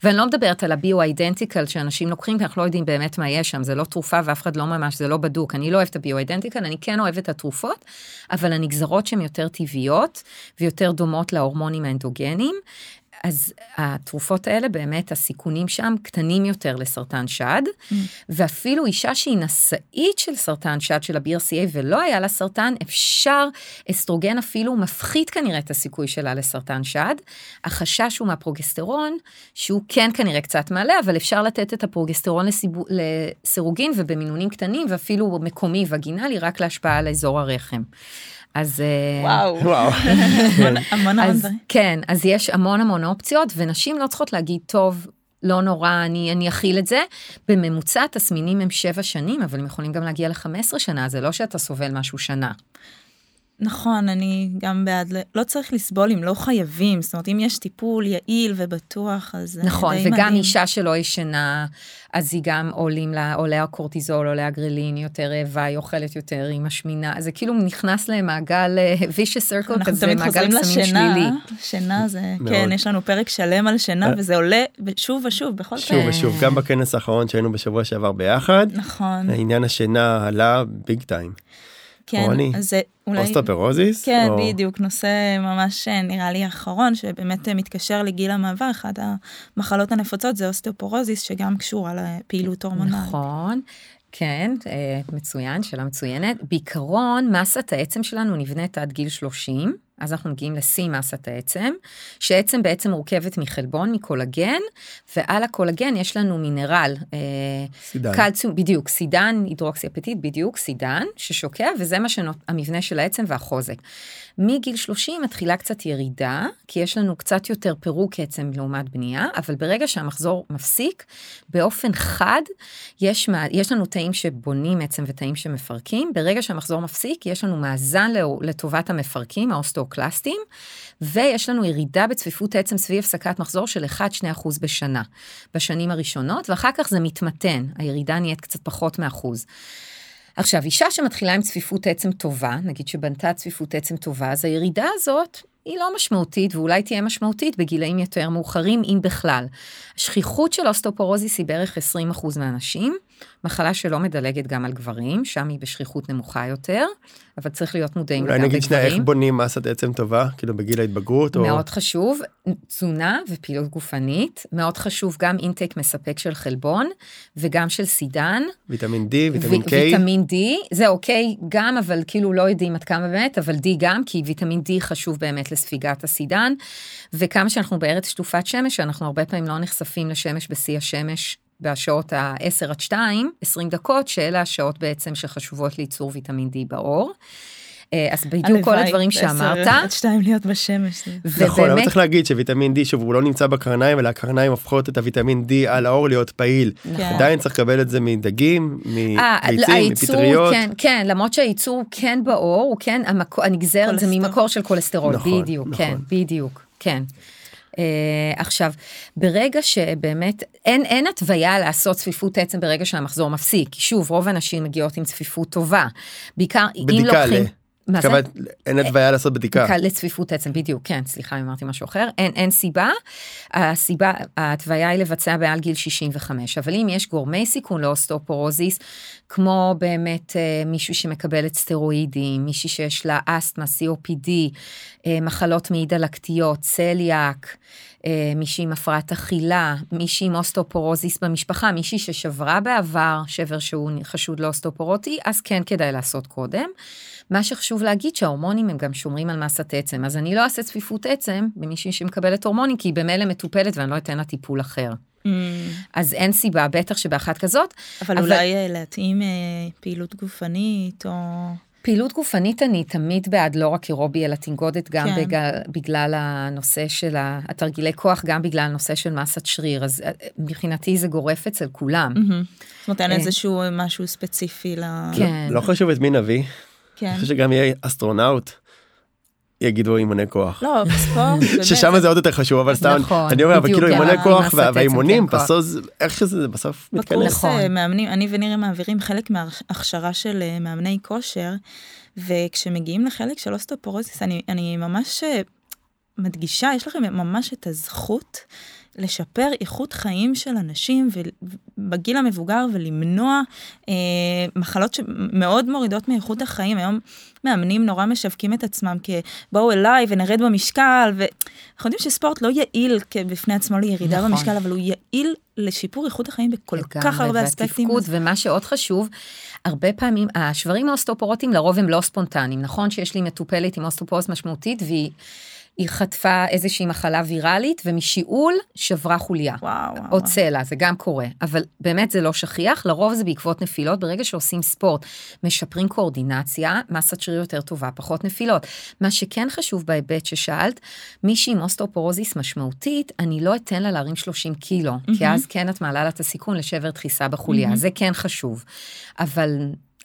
ואני לא מדברת על הביו-אידנטיקל שאנשים לוקחים, כי אנחנו לא יודעים באמת מה יש שם, זה לא תרופה ואף אחד לא ממש, זה לא בדוק. אני לא אוהבת הביו-אידנטיקל, אני כן אוהבת את התרופות, אבל הנגזרות שהן יותר טבעיות ויותר דומות להורמונים האנדוגנים, אז התרופות האלה באמת הסיכונים שם קטנים יותר לסרטן שד, mm. ואפילו אישה שהיא נשאית של סרטן שד של ה-BRCA ולא היה לה סרטן, אפשר, אסטרוגן אפילו מפחית כנראה את הסיכוי שלה לסרטן שד. החשש הוא מהפרוגסטרון, שהוא כן כנראה קצת מעלה, אבל אפשר לתת את הפרוגסטרון לסיבו, לסירוגין ובמינונים קטנים ואפילו מקומי וגינלי רק להשפעה על אזור הרחם. אז אה, וואו. וואו. המון המון אז דברים. כן, אז יש המון המון אופציות, ונשים לא צריכות להגיד, טוב, לא נורא, אני, אני אכיל את זה. בממוצע התסמינים הם שבע שנים, אבל הם יכולים גם להגיע ל-15 שנה, זה לא שאתה סובל משהו שנה. נכון, אני גם בעד, לא צריך לסבול אם לא חייבים, זאת אומרת, אם יש טיפול יעיל ובטוח, אז זה נכון, די וגם מדהים. אישה שלא ישנה, אז היא גם עולים לה, עולה הקורטיזול, עולה הגרלין, היא יותר רעבה, היא אוכלת יותר, היא משמינה, זה כאילו נכנס למעגל אה, vicious circle אנחנו כזה, תמיד מעגל חוזרים קסמים לשינה, שלילי. שינה זה, מאוד. כן, יש לנו פרק שלם על שינה, אה. וזה עולה שוב ושוב בכל שוב פרק. ושוב גם בכנס האחרון שהיינו בשבוע שעבר ביחד נכון, העניין השינה עלה big time. כן, אז זה אולי... אוסטאופורוזיס? כן, או- בדיוק, נושא ממש אה, נראה לי אחרון, שבאמת אה, מתקשר לגיל המעבר, אחת המחלות הנפוצות זה אוסטאופורוזיס, שגם קשורה לפעילות הורמונלית. נכון. כן, אה, מצוין, שאלה מצוינת. בעיקרון, מסת העצם שלנו נבנית עד גיל 30, אז אנחנו מגיעים לשיא מסת העצם, שעצם בעצם מורכבת מחלבון, מקולגן, ועל הקולגן יש לנו מינרל, אה, סידן. קלציום, בדיוק, סידן, הידרוקסיאפטית, בדיוק, סידן, ששוקע, וזה מה שהמבנה של העצם והחוזק. מגיל 30 מתחילה קצת ירידה, כי יש לנו קצת יותר פירוק עצם לעומת בנייה, אבל ברגע שהמחזור מפסיק, באופן חד, יש, יש לנו תאים שבונים עצם ותאים שמפרקים, ברגע שהמחזור מפסיק, יש לנו מאזן לטובת המפרקים, האוסטאופורוזים, קלסטים, ויש לנו ירידה בצפיפות עצם סביב הפסקת מחזור של 1-2% בשנה, בשנים הראשונות, ואחר כך זה מתמתן, הירידה נהיית קצת פחות מאחוז. עכשיו, אישה שמתחילה עם צפיפות עצם טובה, נגיד שבנתה צפיפות עצם טובה, אז הירידה הזאת היא לא משמעותית ואולי תהיה משמעותית בגילאים יותר מאוחרים, אם בכלל. השכיחות של אוסטאופורוזיס היא בערך 20% מהנשים, מחלה שלא מדלגת גם על גברים, שם היא בשכיחות נמוכה יותר, אבל צריך להיות מודעים גם לגברים. אולי נגיד שנייה איך בונים מסת עצם טובה, כאילו בגיל ההתבגרות? מאוד או... חשוב, תזונה ופעילות גופנית, מאוד חשוב גם intake מספק של חלבון וגם של סידן. ויטמין D, ויטמין K. ויטמין D, זה אוקיי גם, אבל כאילו לא יודעים עד כמה באמת, אבל D גם, כי ויטמין D חשוב באמת לספיגת הסידן, וכמה שאנחנו בארץ שטופת שמש, אנחנו הרבה פעמים לא נחשפים לשמש בשיא השמש בשעות ה-10 עד 2, 20 דקות, שאלה השעות בעצם שחשובות לייצור ויטמין D בעור. אה, אז בדיוק כל הדברים שאמרת. עד שתיים להיות בשמש. נכון, אבל צריך להגיד שוויטמין D, שוב, הוא לא נמצא בקרניים, אלא הקרניים הופכות את הוויטמין D על העור להיות פעיל. נכון. עדיין צריך לקבל את זה מדגים, אה, מביצים, מפטריות. כן, כן, למרות שהייצור כן בעור, הוא כן, הנגזרת זה ממקור של כולסטרול, נכון, בדיוק, כן, נכון. בדיוק, כן. Uh, עכשיו, ברגע שבאמת אין, אין התוויה לעשות צפיפות עצם ברגע שהמחזור מפסיק, שוב, רוב הנשים מגיעות עם צפיפות טובה. בעיקר אם לוקחים... מה זה? אין התוויה לעשות בדיקה. לצפיפות עצם, בדיוק, כן, סליחה, אמרתי משהו אחר. אין, אין סיבה. הסיבה, ההתוויה היא לבצע מעל גיל 65, אבל אם יש גורמי סיכון לאוסטאופורוזיס, כמו באמת אה, מישהי שמקבלת סטרואידים, מישהי שיש לה אסתמה, COPD, אה, מחלות מעי דלקתיות, צליאק, אה, מישהי עם הפרעת אכילה, מישהי עם אוסטאופורוזיס במשפחה, מישהי ששברה בעבר שבר שהוא חשוד לאוסטאופורוטי, אז כן כדאי לעשות קודם. מה שחשוב להגיד שההורמונים הם גם שומרים על מסת עצם, אז אני לא אעשה צפיפות עצם במישהי שמקבלת הורמונים, כי היא במילא מטופלת ואני לא אתן לה טיפול אחר. Mm. אז אין סיבה, בטח שבאחת כזאת. אבל, אבל... אולי אה, להתאים אה, פעילות גופנית או... פעילות גופנית אני תמיד בעד לא רק אירובי אלא תנגודת גם כן. בגלל, בגלל הנושא של התרגילי כוח גם בגלל הנושא של מסת שריר אז אה, מבחינתי זה גורף אצל כולם. Mm-hmm. זאת אומרת אין איזשהו משהו ספציפי ל... כן. לא, לא חשוב את מי נביא. כן. אני חושב שגם יהיה אסטרונאוט. יגידו אימוני כוח. לא, בספורט, ששם זה עוד יותר חשוב, אבל סתם, נכון, אני אומר, אבל כאילו אימוני כוח והאימונים, בסוף, איך שזה בסוף מתכנס. בקורס אה, מאמנים, אני ונירי מעבירים חלק מההכשרה של אה, מאמני כושר, וכשמגיעים לחלק של אוסטופורוזיס, אני ממש אה, מדגישה, יש לכם ממש את הזכות. לשפר איכות חיים של אנשים בגיל המבוגר ולמנוע אה, מחלות שמאוד מורידות מאיכות החיים. היום מאמנים נורא משווקים את עצמם כבואו אליי ונרד במשקל, ואנחנו יודעים שספורט לא יעיל בפני עצמו לירידה נכון. במשקל, אבל הוא יעיל לשיפור איכות החיים בכל לגמרי, כך הרבה אספקטים. ומה שעוד חשוב, הרבה פעמים השברים האוסטאופורוטיים לרוב הם לא ספונטניים. נכון שיש לי מטופלת עם אוסטאופורוז משמעותית והיא... היא חטפה איזושהי מחלה ויראלית ומשיעול שברה חוליה. וואו. או צלע, זה גם קורה. אבל באמת זה לא שכיח, לרוב זה בעקבות נפילות. ברגע שעושים ספורט, משפרים קואורדינציה, מסת שריר יותר טובה, פחות נפילות. מה שכן חשוב בהיבט ששאלת, מישהי עם אוסטאופורוזיס משמעותית, אני לא אתן לה להרים 30 קילו, mm-hmm. כי אז כן אתה מעלה לה את הסיכון לשבר דחיסה בחוליה, mm-hmm. זה כן חשוב. אבל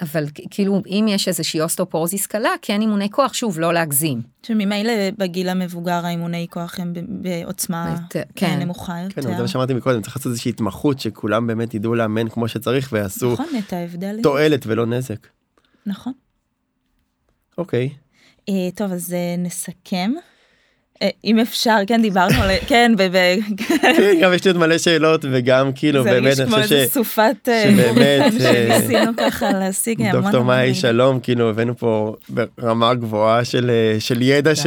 אבל כאילו אם יש איזושהי אוסטאופורוזיס קלה, כן אימוני כוח, שוב, לא להגזים. שממילא בגיל המבוגר האימוני כוח הם בעוצמה כן. נמוכה יותר. כן, זה מה שאמרתי מקודם, צריך לעשות איזושהי התמחות שכולם באמת ידעו לאמן כמו שצריך ויעשו נכון, את ההבדל. תועלת ולא נזק. נכון. אוקיי. אה, טוב, אז אה, נסכם. אה, אם אפשר כן דיברנו על כן כן גם יש לי עוד מלא שאלות וגם כאילו באמת אני חושב ש... סופת אה, שבאמת אה, ניסינו ככה להשיג דוקטור מאי שלום כאילו הבאנו פה ברמה גבוהה של ידע ש...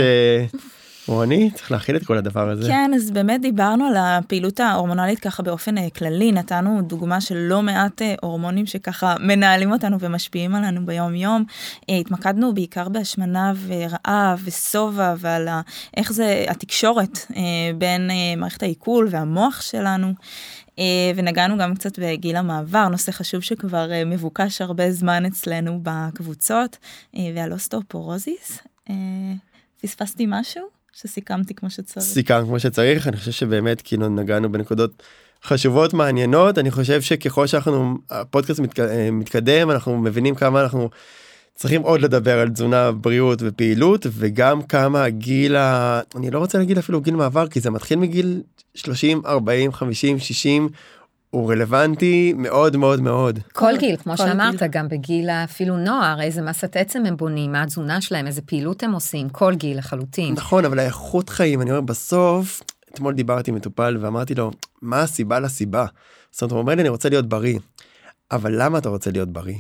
רוני צריך להכיל את כל הדבר הזה. כן אז באמת דיברנו על הפעילות ההורמונלית ככה באופן אה, כללי נתנו דוגמה של לא מעט אה, הורמונים שככה מנהלים אותנו ומשפיעים עלינו ביום יום. אה, התמקדנו בעיקר בהשמנה ורעב ושובע ועל איך זה התקשורת בין מערכת העיכול והמוח שלנו. ונגענו גם קצת בגיל המעבר, נושא חשוב שכבר מבוקש הרבה זמן אצלנו בקבוצות, ועל אוסטאופורוזיס. פספסתי משהו? שסיכמתי כמו שצריך. סיכמת כמו שצריך, אני חושב שבאמת כאילו נגענו בנקודות חשובות, מעניינות, אני חושב שככל שאנחנו, הפודקאסט מתק, מתקדם, אנחנו מבינים כמה אנחנו צריכים עוד לדבר על תזונה, בריאות ופעילות, וגם כמה הגיל, ה... אני לא רוצה להגיד אפילו גיל מעבר, כי זה מתחיל מגיל 30, 40, 50, 60, הוא רלוונטי מאוד מאוד מאוד. כל גיל, כמו שאמרת, גם בגיל אפילו נוער, איזה מסת עצם הם בונים, מה התזונה שלהם, איזה פעילות הם עושים, כל גיל לחלוטין. נכון, אבל האיכות חיים, אני אומר, בסוף, אתמול דיברתי עם מטופל ואמרתי לו, מה הסיבה לסיבה? זאת אומרת, הוא אומר לי, אני רוצה להיות בריא. אבל למה אתה רוצה להיות בריא?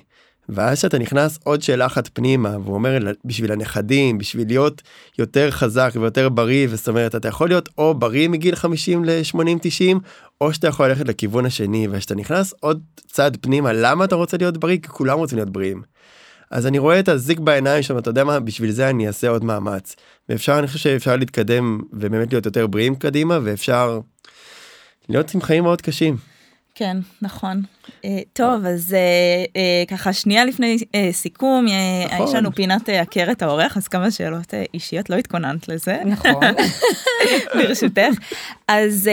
ואז שאתה נכנס עוד שאלה אחת פנימה והוא אומר בשביל הנכדים בשביל להיות יותר חזק ויותר בריא זאת אומרת אתה יכול להיות או בריא מגיל 50 ל-80 90 או שאתה יכול ללכת לכיוון השני וכשאתה נכנס עוד צעד פנימה למה אתה רוצה להיות בריא כי כולם רוצים להיות בריאים. אז אני רואה את הזיק בעיניים שם אתה יודע מה בשביל זה אני אעשה עוד מאמץ ואפשר אני חושב שאפשר להתקדם ובאמת להיות יותר בריאים קדימה ואפשר להיות עם חיים מאוד קשים. כן, נכון. Uh, טוב, אז uh, uh, ככה שנייה לפני סיכום, נכון. יש לנו פינת הכר את האורח, אז כמה שאלות אישיות, לא התכוננת לזה. נכון. ברשותך. אז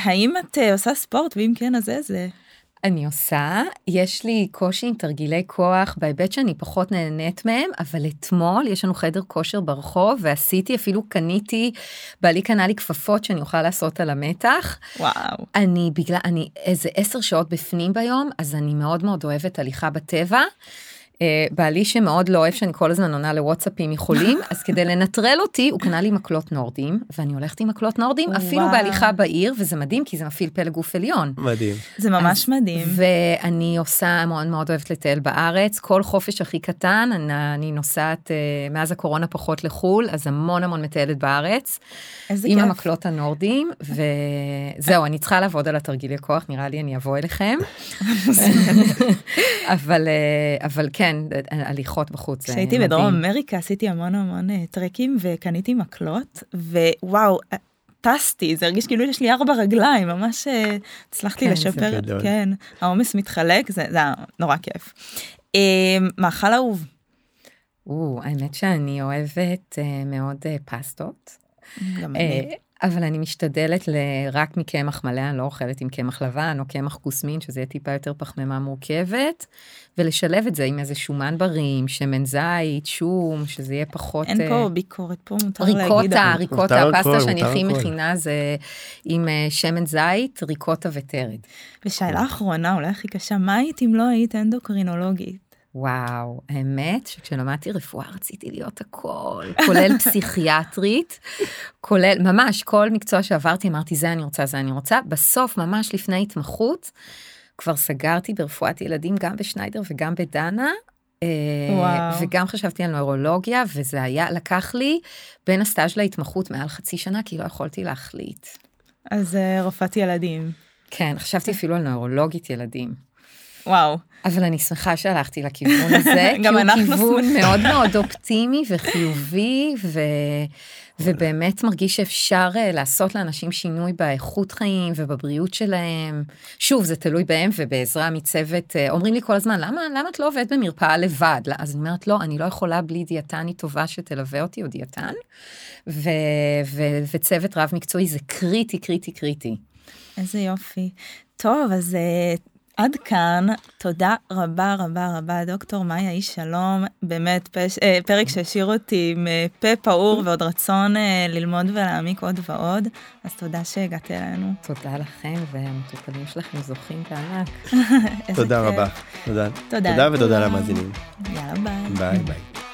האם את עושה ספורט, ואם כן, אז איזה? אני עושה, יש לי קושי עם תרגילי כוח בהיבט שאני פחות נהנית מהם, אבל אתמול יש לנו חדר כושר ברחוב ועשיתי, אפילו קניתי, בעלי קנה לי כפפות שאני אוכל לעשות על המתח. וואו. אני בגלל, אני איזה עשר שעות בפנים ביום, אז אני מאוד מאוד אוהבת הליכה בטבע. אה, בעלי שמאוד לא אוהב שאני כל הזמן עונה לוואטסאפים מחולים אז כדי לנטרל אותי הוא קנה לי מקלות נורדים ואני הולכת עם מקלות נורדים אפילו בהליכה בעיר וזה מדהים כי זה מפעיל פלג גוף עליון. מדהים. זה ממש מדהים. ואני עושה מאוד מאוד אוהבת לטייל בארץ כל חופש הכי קטן אני, אני נוסעת אה, מאז הקורונה פחות לחול אז המון המון מטיילת בארץ. איזה עם כיף. המקלות הנורדים וזהו אני צריכה לעבוד על התרגילי כוח נראה לי אני אבוא אליכם. אבל אה, אבל כן הליכות בחוץ. כשהייתי. בדרום אמריקה עשיתי המון המון אה, טרקים וקניתי מקלות, ווואו, אה, טסתי, זה הרגיש כאילו יש לי ארבע רגליים, ממש אה, הצלחתי כן, לשפר. כן, העומס מתחלק, זה זה היה נורא כיף. אה, מאכל אהוב, או, האמת שאני אוהבת אה, מאוד אה, פסטות. גם אה, אני. אבל אני משתדלת ל- רק מקמח מלא, אני לא אוכלת עם קמח לבן או קמח כוסמין, שזה יהיה טיפה יותר פחמימה מורכבת, ולשלב את זה עם איזה שומן בריא, עם שמן זית, שום, שזה יהיה פחות... אין אה, פה ביקורת, פה מותר להגיד. ריקוטה, אבל- ריקוטה, מותר הפסטה שאני הכי. מכינה זה עם אה, שמן זית, ריקוטה וטרד. ושאלה אחרונה, אולי הכי קשה, מה היית אם לא היית אנדוקרינולוגית? וואו, האמת שכשלמדתי רפואה רציתי להיות הכל, כולל פסיכיאטרית, כולל, ממש כל מקצוע שעברתי אמרתי זה אני רוצה, זה אני רוצה, בסוף ממש לפני התמחות, כבר סגרתי ברפואת ילדים גם בשניידר וגם בדנה. אה, וואו. וגם חשבתי על נוירולוגיה וזה היה לקח לי בין הסטאז' להתמחות מעל חצי שנה כי לא יכולתי להחליט. אז אה, רופאת ילדים. כן חשבתי אפילו על נוירולוגית ילדים. וואו, אבל אני שמחה שהלכתי לכיוון הזה, כי גם הוא אנחנו כיוון שמחים. מאוד מאוד אופטימי וחיובי, ו... ובאמת מרגיש שאפשר אה, לעשות לאנשים שינוי באיכות חיים ובבריאות שלהם. שוב, זה תלוי בהם ובעזרה מצוות. אה, אומרים לי כל הזמן, למה, למה את לא עובדת במרפאה לבד? אז אני אומרת, לא, אני לא יכולה בלי דיאטנית טובה שתלווה אותי, או דיאטן, ו... ו... וצוות רב מקצועי זה קריטי, קריטי, קריטי. איזה יופי. טוב, אז אה, עד כאן, תודה רבה רבה רבה, דוקטור מאיה איש שלום, באמת פש, אה, פרק שהשאיר אותי עם אה, פה פעור ועוד רצון אה, ללמוד ולהעמיק עוד ועוד, אז תודה שהגעת אלינו. תודה לכם, והמטופלים שלכם זוכים בענק. תודה כיף. רבה. תודה. תודה תודה ותודה. למאזינים. יאללה ביי. ביי ביי.